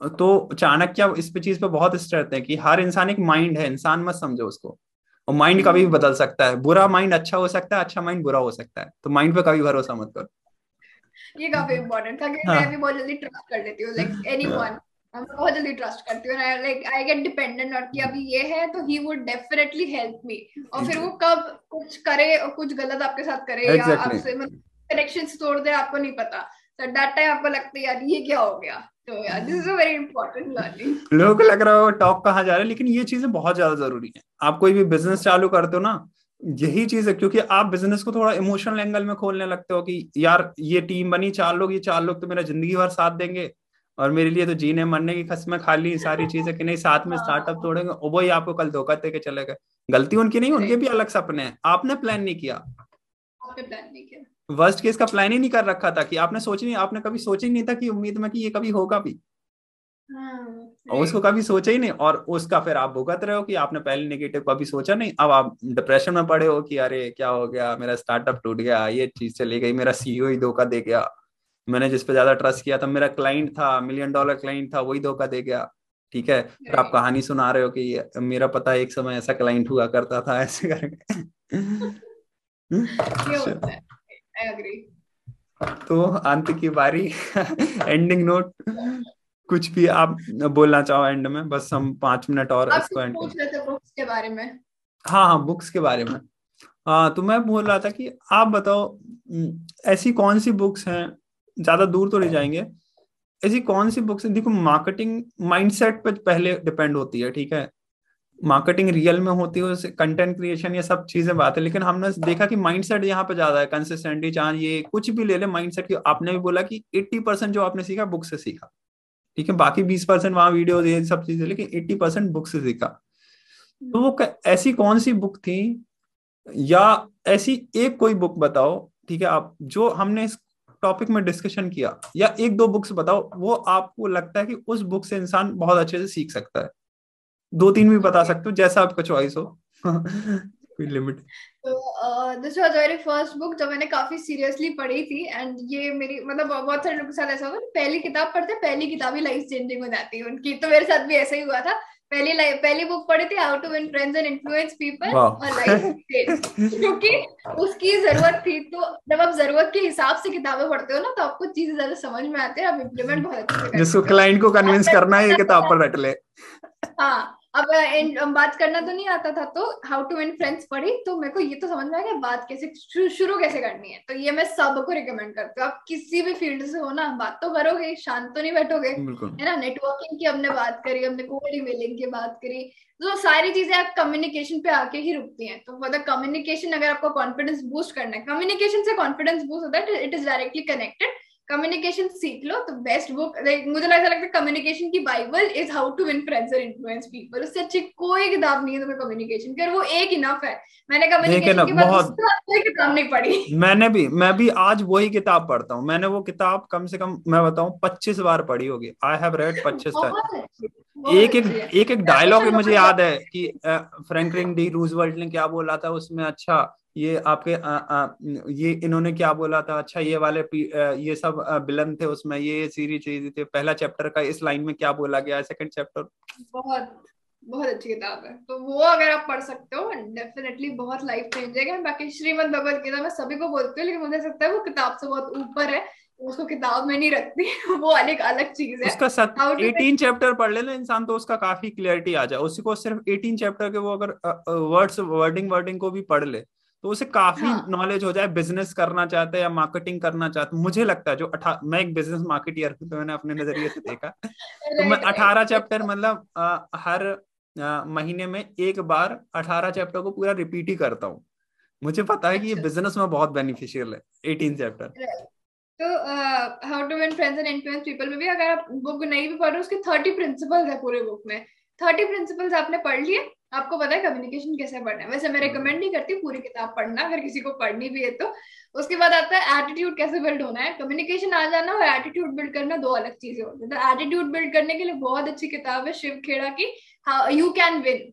तो चाणक्य इस पे चीज़ पे बहुत स्ट्रेट है कि हर इंसान एक माइंड है इंसान मत समझो उसको। और माइंड कभी भी बदल सकता है। बुरा माइंड अच्छा हो सकता है अच्छा माइंड बुरा हो सकता है। तो माइंड पे कभी भरोसा मत करो। ये काफ़ी इम्पोर्टेंट था कि हाँ. मैं भी बहुत जल्दी ट्रस्ट कर लेती हूँ लाइक एनीवन मैं बहुत जल्दी ट्रस्ट करती हूँ लाइक आई गेट डिपेंडेंट और कि अभी ये है तो he would definitely help me और फिर वो कब कुछ करे और कुछ गलत आपके साथ करे exactly. या आपसे मतलब कनेक्शन तोड़ दे आपको नहीं पता। तो दैट टाइम आपको लगता है यार ये क्या हो गया? तो यार this is a very important learning लोगों को लग रहा हो टॉक कहाँ जा रहा है? लेकिन ये चीज़ें बहुत ज़्यादा ज़रूरी है। आप कोई भी बिज़नेस चालू करते हो ना यही चीज़ है क्योंकि आप बिज़नेस को थोड़ा इमोशनल एंगल में खोलने लगते हो कि यार ये टीम बनी चार लोग ये चार लोग तो मेरा ज़िंदगी भर साथ देंगे और मेरे लिए तो जीने मरने की खसमें खाली सारी चीज़ें कि नहीं साथ में स्टार्टअप हाँ। तोड़ेंगे। वही आपको कल धोखा दे के चले गए। गलती उनकी नहीं उनके भी अलग सपने हैं। आपने प्लान नहीं किया। आपने प्लान नहीं किया। वर्स्ट केस का प्लान ही नहीं कर रखा था कि आपने सोच नहीं आपने कभी सोचा ही नहीं था कि उम्मीद में कि ये कभी होगा भी। हाँ, और उसको कभी सोचा ही नहीं और उसका फिर आप भुगत रहे हो कि आपने पहले नेगेटिव कभी सोचा नहीं। अब आप डिप्रेशन में पड़े हो कि अरे क्या हो गया? मेरा स्टार्टअप टूट गया ये चीज़ चली गई मेरा सीईओ ही धोखा दे गया। मैंने जिस पे ज़्यादा ट्रस्ट किया था मेरा क्लाइंट था मिलियन डॉलर क्लाइंट था वही धोखा दे गया। ठीक है? फिर आप कहानी सुना रहे हो कि मेरा पता एक समय ऐसा क्लाइंट हुआ करता था ऐसे करके। <laughs> तो अंत की बारी एंडिंग नोट कुछ भी आप बोलना चाहो एंड में बस हम पाँच मिनट और इसको एंड बुक्स के बारे में। हाँ हाँ बुक्स के बारे में। हाँ तो मैं बोल रहा था कि आप बताओ ऐसी कौन सी बुक्स हैं ज़्यादा दूर तो नहीं जाएँगे ऐसी कौन सी बुक्स देखो मार्केटिंग माइंडसेट पे पहले डिपेंड होती है ठीक है? मार्केटिंग रियल में होती है कंटेंट क्रिएशन ये सब चीज़ें बात है, लेकिन हमने देखा कि माइंडसेट यहाँ पे ज़्यादा है कंसिस्टेंटली चाहे ये कुछ भी ले ले माइंडसेट की आपने भी बोला कि 80 परसेंट जो आपने सीखा बुक से सीखा। ठीक है, बाकी 20 परसेंट वहाँ वीडियो ये सब चीज़ें, लेकिन 80 परसेंट बुक से सीखा। तो वो ऐसी कौन सी बुक थी? या ऐसी एक कोई बुक बताओ, ठीक है, आप, जो हमने इस टॉपिक में डिस्कशन किया, या एक दो बुक्स बताओ, वो आपको लगता है कि उस बुक से इंसान बहुत अच्छे से सीख सकता है। दो तीन भी बता सकते हो जैसा आपका चॉइस हो। <laughs> कोई लिमिट तो this was very first book जो मैंने काफ़ी सीरियसली पढ़ी थी एंड ये मेरी मतलब बहुत सारे लोगों के साथ ऐसा हुआ पहली किताब पढ़ते पहली किताब ही लाइफ चेंजिंग हो जाती है उनकी। तो मेरे साथ भी ऐसा ही हुआ था। पहली पहली बुक पढ़ी थी how to win friends and influence people और लाइफ क्योंकि उसकी ज़रूरत थी तो जब आप ज़रूरत के हिसाब से किताबें पढ़ते हो ना तो आपको चीज़ें ज़्यादा समझ में आती है आप इम्प्लीमेंट बहुत अच्छे से जिसको क्लाइंट को कन्विंस करना है ये किताब पर रट ले। हाँ अब इन बात करना तो नहीं आता था तो हाउ टू विन फ्रेंड्स पढ़ी तो मेरे को ये तो समझ में आया बात कैसे शुरू कैसे करनी है? तो ये मैं सबको रिकमेंड करती हूँ। आप किसी भी फ़ील्ड से हो ना बात तो करोगे शांत तो नहीं बैठोगे है ना? नेटवर्किंग की हमने बात करी हमने कोल्ड ईमेलिंग की बात करी तो सारी चीज़ें आप कम्युनिकेशन पे आके ही रुकती हैं। तो फॉर द कम्युनिकेशन अगर आपको कॉन्फिडेंस बूस्ट करना है कम्युनिकेशन से कॉन्फिडेंस बूस्ट होता है it is directly connected communication सीख लो तो बेस्ट बुक लाइक मुझे लगता लगता है कम्युनिकेशन की Bible is how to win friends और इन्फ्लुएंस पीपल उससे अच्छी कोई किताब नहीं है तुम्हें कम्युनिकेशन की वो एक इनफ है। मैंने कम्युनिकेशन की बहुत कोई किताब नहीं पढ़ी। मैंने भी मैं भी आज वही किताब पढ़ता हूँ। मैंने वो किताब कम से कम मैं बताऊँ पच्चीस बार पढ़ी होगी। आई हैव रेड पच्चीस बार एक एक एक एक डायलॉग मुझे याद है कि फ्रैंकलिन डी रूजवेल्ट ने क्या बोला था उसमें अच्छा ये आपके आ, आ, ये इन्होंने क्या बोला था? अच्छा ये वाले ये सब बिलन थे उसमें ये सीरीज़ चीज़ थे। पहला चैप्टर का इस लाइन में क्या बोला गया? सेकंड चैप्टर बहुत बहुत अच्छी किताब है। तो वो अगर आप पढ़ सकते हो डेफिनेटली बहुत लाइफ चेंज है। बाकी श्रीमद भगवत गीता मैं सभी को बोलती हूँ लेकिन मुझे लगता है वो किताब से बहुत ऊपर है। उसको किताब में नहीं रखती। <laughs> वो अलग अलग चीज़ है। उसका सत, 18 चैप्टर पढ़ ले ना इंसान तो उसका काफ़ी क्लियरिटी आ जाए। उसी को सिर्फ़ 18 चैप्टर के वो अगर वर्ड्स वर्डिंग वर्डिंग को भी पढ़ ले। तो उसे काफ़ी नॉलेज हाँ. हो जाए बिज़नेस करना चाहते हैं या मार्केटिंग करना चाहते मुझे लगता है जो अठा मैं एक बिज़नेस मार्केटियर हूँ तो मैंने अपने नज़रिए से देखा। <laughs> तो मैं अठारह चैप्टर मतलब आ, हर आ, महीने में एक बार अठारह चैप्टर को पूरा रिपीट ही करता हूँ। मुझे पता है कि ये बिज़नेस अच्छा। में बहुत बेनिफिशियल है एटीन चैप्टर तो how to win friends and influence people में भी अगर आप बुक नहीं भी पढ़ रहे उसके थर्टी प्रिंसिपल्स है पूरे बुक में। थर्टी प्रिंसिपल्स आपने पढ़ लिए? आपको पता है कम्युनिकेशन कैसे पढ़ना है? वैसे मैं रिकमेंड नहीं करती पूरी किताब पढ़ना अगर किसी को पढ़नी भी है तो। उसके बाद आता है एटीट्यूड कैसे बिल्ड होना है? कम्युनिकेशन आ जाना और एटीट्यूड बिल्ड करना दो अलग चीज़ें होती है। तो एटीट्यूड बिल्ड करने के लिए बहुत अच्छी किताब है शिव खेड़ा की यू कैन विन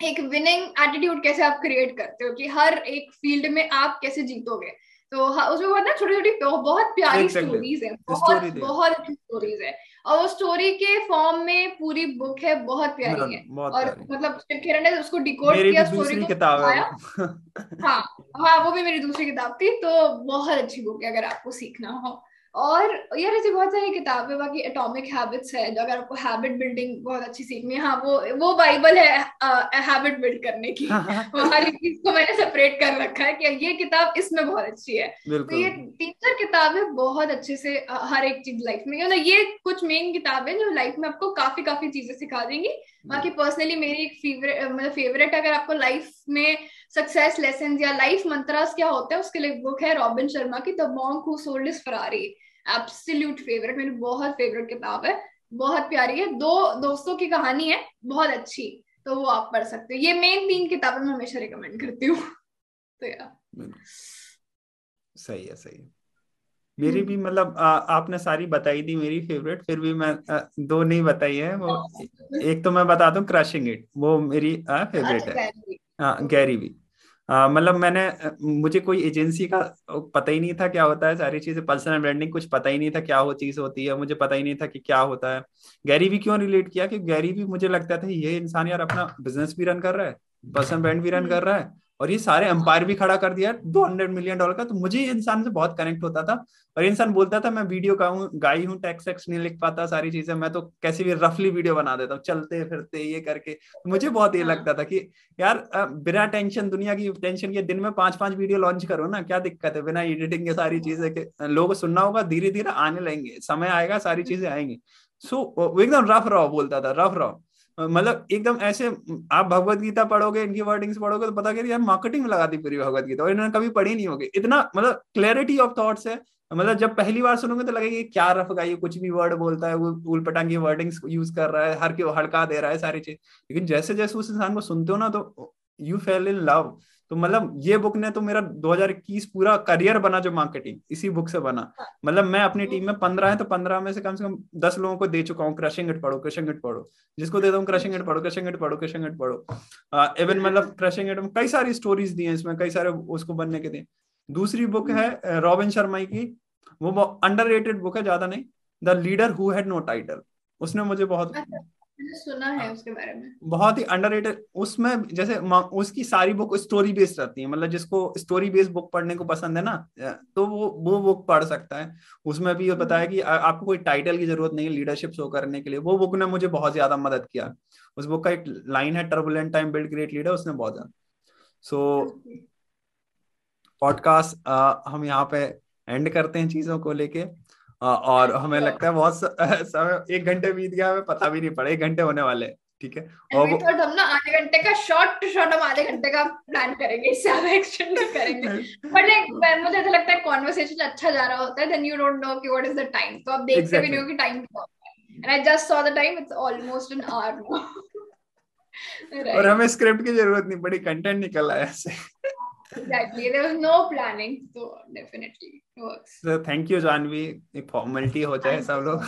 एक विनिंग एटीट्यूड कैसे आप क्रिएट करते हो कि हर एक फ़ील्ड में आप कैसे जीतोगे? तो उसमें बहुत ना छोटी छोटी बहुत प्यारी स्टोरीज है बहुत बहुत अच्छी स्टोरीज है। और वो स्टोरी के फॉर्म में पूरी बुक है बहुत प्यारी है बहुत और प्यारी। मतलब किरण ने उसको डिकोड किया स्टोरी को किताब है <laughs> हाँ हाँ वो भी मेरी दूसरी किताब थी तो बहुत अच्छी बुक है अगर आपको सीखना हो। और यार ऐसी बहुत सारी किताबें बाकी एटॉमिक हैबिट्स है जो अगर आपको हैबिट बिल्डिंग बहुत अच्छी सीखनी है हाँ वो वो बाइबल है हैबिट बिल्ड करने की। वो हर एक चीज़ को मैंने सेपरेट कर रखा है कि ये किताब इसमें बहुत अच्छी है। तो ये तीन चार किताबें बहुत अच्छे से हर एक चीज़ लाइफ में मतलब ये कुछ मेन किताबें जो लाइफ में आपको काफ़ी काफ़ी चीज़ें सिखा देंगी। बाकी पर्सनली मेरी एक फेवरेट मतलब फेवरेट अगर आपको लाइफ में सक्सेस लेसन या लाइफ मंत्रास क्या होता है, उसके लिए बुक है रॉबिन शर्मा की the monk who sold is Ferrari absolute favourite मेरी बहुत फेवरेट किताब है। बहुत प्यारी है। दो दोस्तों की कहानी है, बहुत अच्छी। तो वो आप पढ़ सकते हो। ये मेन तीन किताबें मैं हमेशा रिकमेंड करती हूँ। <laughs> तो यार सही है सही है। मेरी भी हम्म। मतलब आपने सारी बताई दी मेरी फेवरेट फिर भी मैं आ, दो नहीं बताई है वो हाँ। एक तो मैं बता दूँ क्रशिंग इट वो मेरी आ, फेवरेट अच्छा, है। हाँ गैरी भी। मतलब मैंने मुझे कोई एजेंसी का पता ही नहीं था क्या होता है सारी चीज़ें पर्सनल ब्रांडिंग कुछ पता ही नहीं था क्या वो चीज़ होती है मुझे पता ही नहीं था कि क्या होता है। गैरी भी क्यों रिलेट किया? कि गैरी भी मुझे लगता था ये इंसान यार अपना बिज़नेस भी रन कर रहा है पर्सनल ब्रांड भी रन कर रहा है और ये सारे अंपायर भी खड़ा कर दिया दो हंड्रेड मिलियन डॉलर का। तो मुझे इंसान से बहुत कनेक्ट होता था। और इंसान बोलता था मैं वीडियो का हूँ गाई हूँ टैक्स एक्स नहीं लिख पाता सारी चीज़ें। मैं तो कैसी भी रफली वीडियो बना देता हूँ चलते फिरते ये करके। मुझे बहुत ये हाँ। लगता था कि यार बिना टेंशन दुनिया की टेंशन के दिन में पाँच पाँच वीडियो लॉन्च करो ना क्या दिक्कत है? बिना एडिटिंग के सारी चीज़ें के लोगों सुनना होगा धीरे धीरे आने लगेंगे। समय आएगा सारी चीज़ें आएँगी। सो वो एकदम रफ रहो बोलता था रफ रहो मतलब एकदम ऐसे, आप भगवत गीता पढ़ोगे, इनकी वर्डिंग्स पढ़ोगे तो पता यार मार्केटिंग में लगा दी पूरी भगवत गीता, और इन्होंने कभी पढ़ी नहीं होगी। इतना मतलब क्लैरिटी ऑफ़ थॉट्स है। मतलब जब पहली बार सुनोगे तो लगेगा क्या रफ गाई कुछ भी वर्ड बोलता है वो उल वर्डिंग्स यूज़ कर रहा है, हर के, हड़का दे रहा है सारी चीज़। लेकिन जैसे जैसे उस इंसान को सुनते हो ना तो यू फेल इन लव तो मतलब ये बुक ने तो मेरा 2021 पूरा करियर बना जो मार्केटिंग इसी बुक से बना। हाँ। मतलब मैं अपनी टीम में पंद्रह है तो पंद्रह में से कम से कम दस लोगों को दे चुका हूँ क्रशिंग इट पढ़ो क्रशिंग इट पढ़ो। जिसको देता हूँ क्रशिंग इट पढ़ो क्रशिंग इट पढ़ो क्रशिंग इट पढ़ो। इवन मतलब क्रशिंग इट में कई सारी स्टोरीज दी है इसमें कई सारे उसको बनने के दिए। दूसरी बुक है रॉबिन शर्मा की। वो अंडर बुक है ज़्यादा नहीं। The leader who had no title उसने मुझे बहुत अच्छा। सुना है। उसके बारे में। बहुत ही अंडररेटेड उसमें जैसे उसकी सारी बुक स्टोरी बेस्ड रहती है। मतलब जिसको स्टोरी बेस्ड बुक पढ़ने को पसंद है ना तो वो वो बुक पढ़ सकता है। उसमें भी बताया कि आपको कोई टाइटल की ज़रूरत नहीं है लीडरशिप शो करने के लिए। वो बुक ने मुझे बहुत ज़्यादा मदद किया। उस बुक का एक लाइन है turbulent time build great leader उसने बहुत ज़्यादा। सो पॉडकास्ट हम यहाँ पे एंड करते हैं चीज़ों को लेके। और हमें लगता है बहुत <laughs> समय एक घंटे बीत गया हमें पता भी नहीं पड़ा एक घंटे होने वाले ठीक है? और वो हम ना आधे घंटे का शॉर्ट टू शॉर्ट हम आधे घंटे का प्लान करेंगे इससे ज़्यादा एक्सटेंड करेंगे। <laughs> बट एक मुझे ऐसा लगता है कॉन्वर्सेशन अच्छा जा रहा होता है देन यू डोंट नो कि व्हाट इज़ द टाइम तो आप देखते. भी नहीं हो कि टाइम क्या and I just saw the time it's almost an hour और हमें स्क्रिप्ट की ज़रूरत नहीं पड़ी कंटेंट निकल आया ऐसे। Exactly. There was no planning so definitely works. So thank you Janvi एक फॉर्मेलिटी हो जाए सब लोग।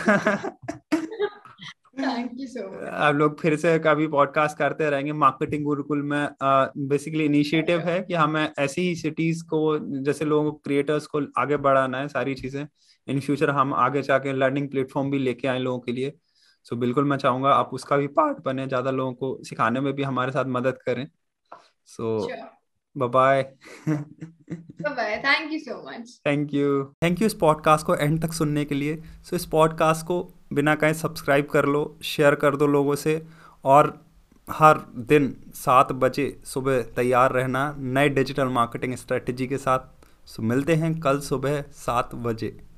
आप लोग फिर से कभी पॉडकास्ट करते रहेंगे। मार्केटिंग गुरुकुल में बेसिकली इनिशिएटिव है कि हमें ऐसी ही सिटीज़ को जैसे लोगों को क्रिएटर्स को आगे बढ़ाना है सारी चीज़ें। इन फ्यूचर हम आगे जाके लर्निंग प्लेटफॉर्म भी लेके आए लोगों के लिए। सो so, बिल्कुल मैं चाहूँगा आप उसका भी पार्ट बने ज़्यादा लोगों को सिखाने में भी हमारे साथ मदद करें। So so, sure. Bye bye thank you so much thank you thank you इस पॉडकास्ट को एंड तक सुनने के लिए। सो so, इस पॉडकास्ट को बिना कहीं सब्सक्राइब कर लो शेयर कर दो लोगों से और हर दिन सात बजे सुबह तैयार रहना नए डिजिटल मार्केटिंग स्ट्रेटजी के साथ। सो so, मिलते हैं कल सुबह सात बजे।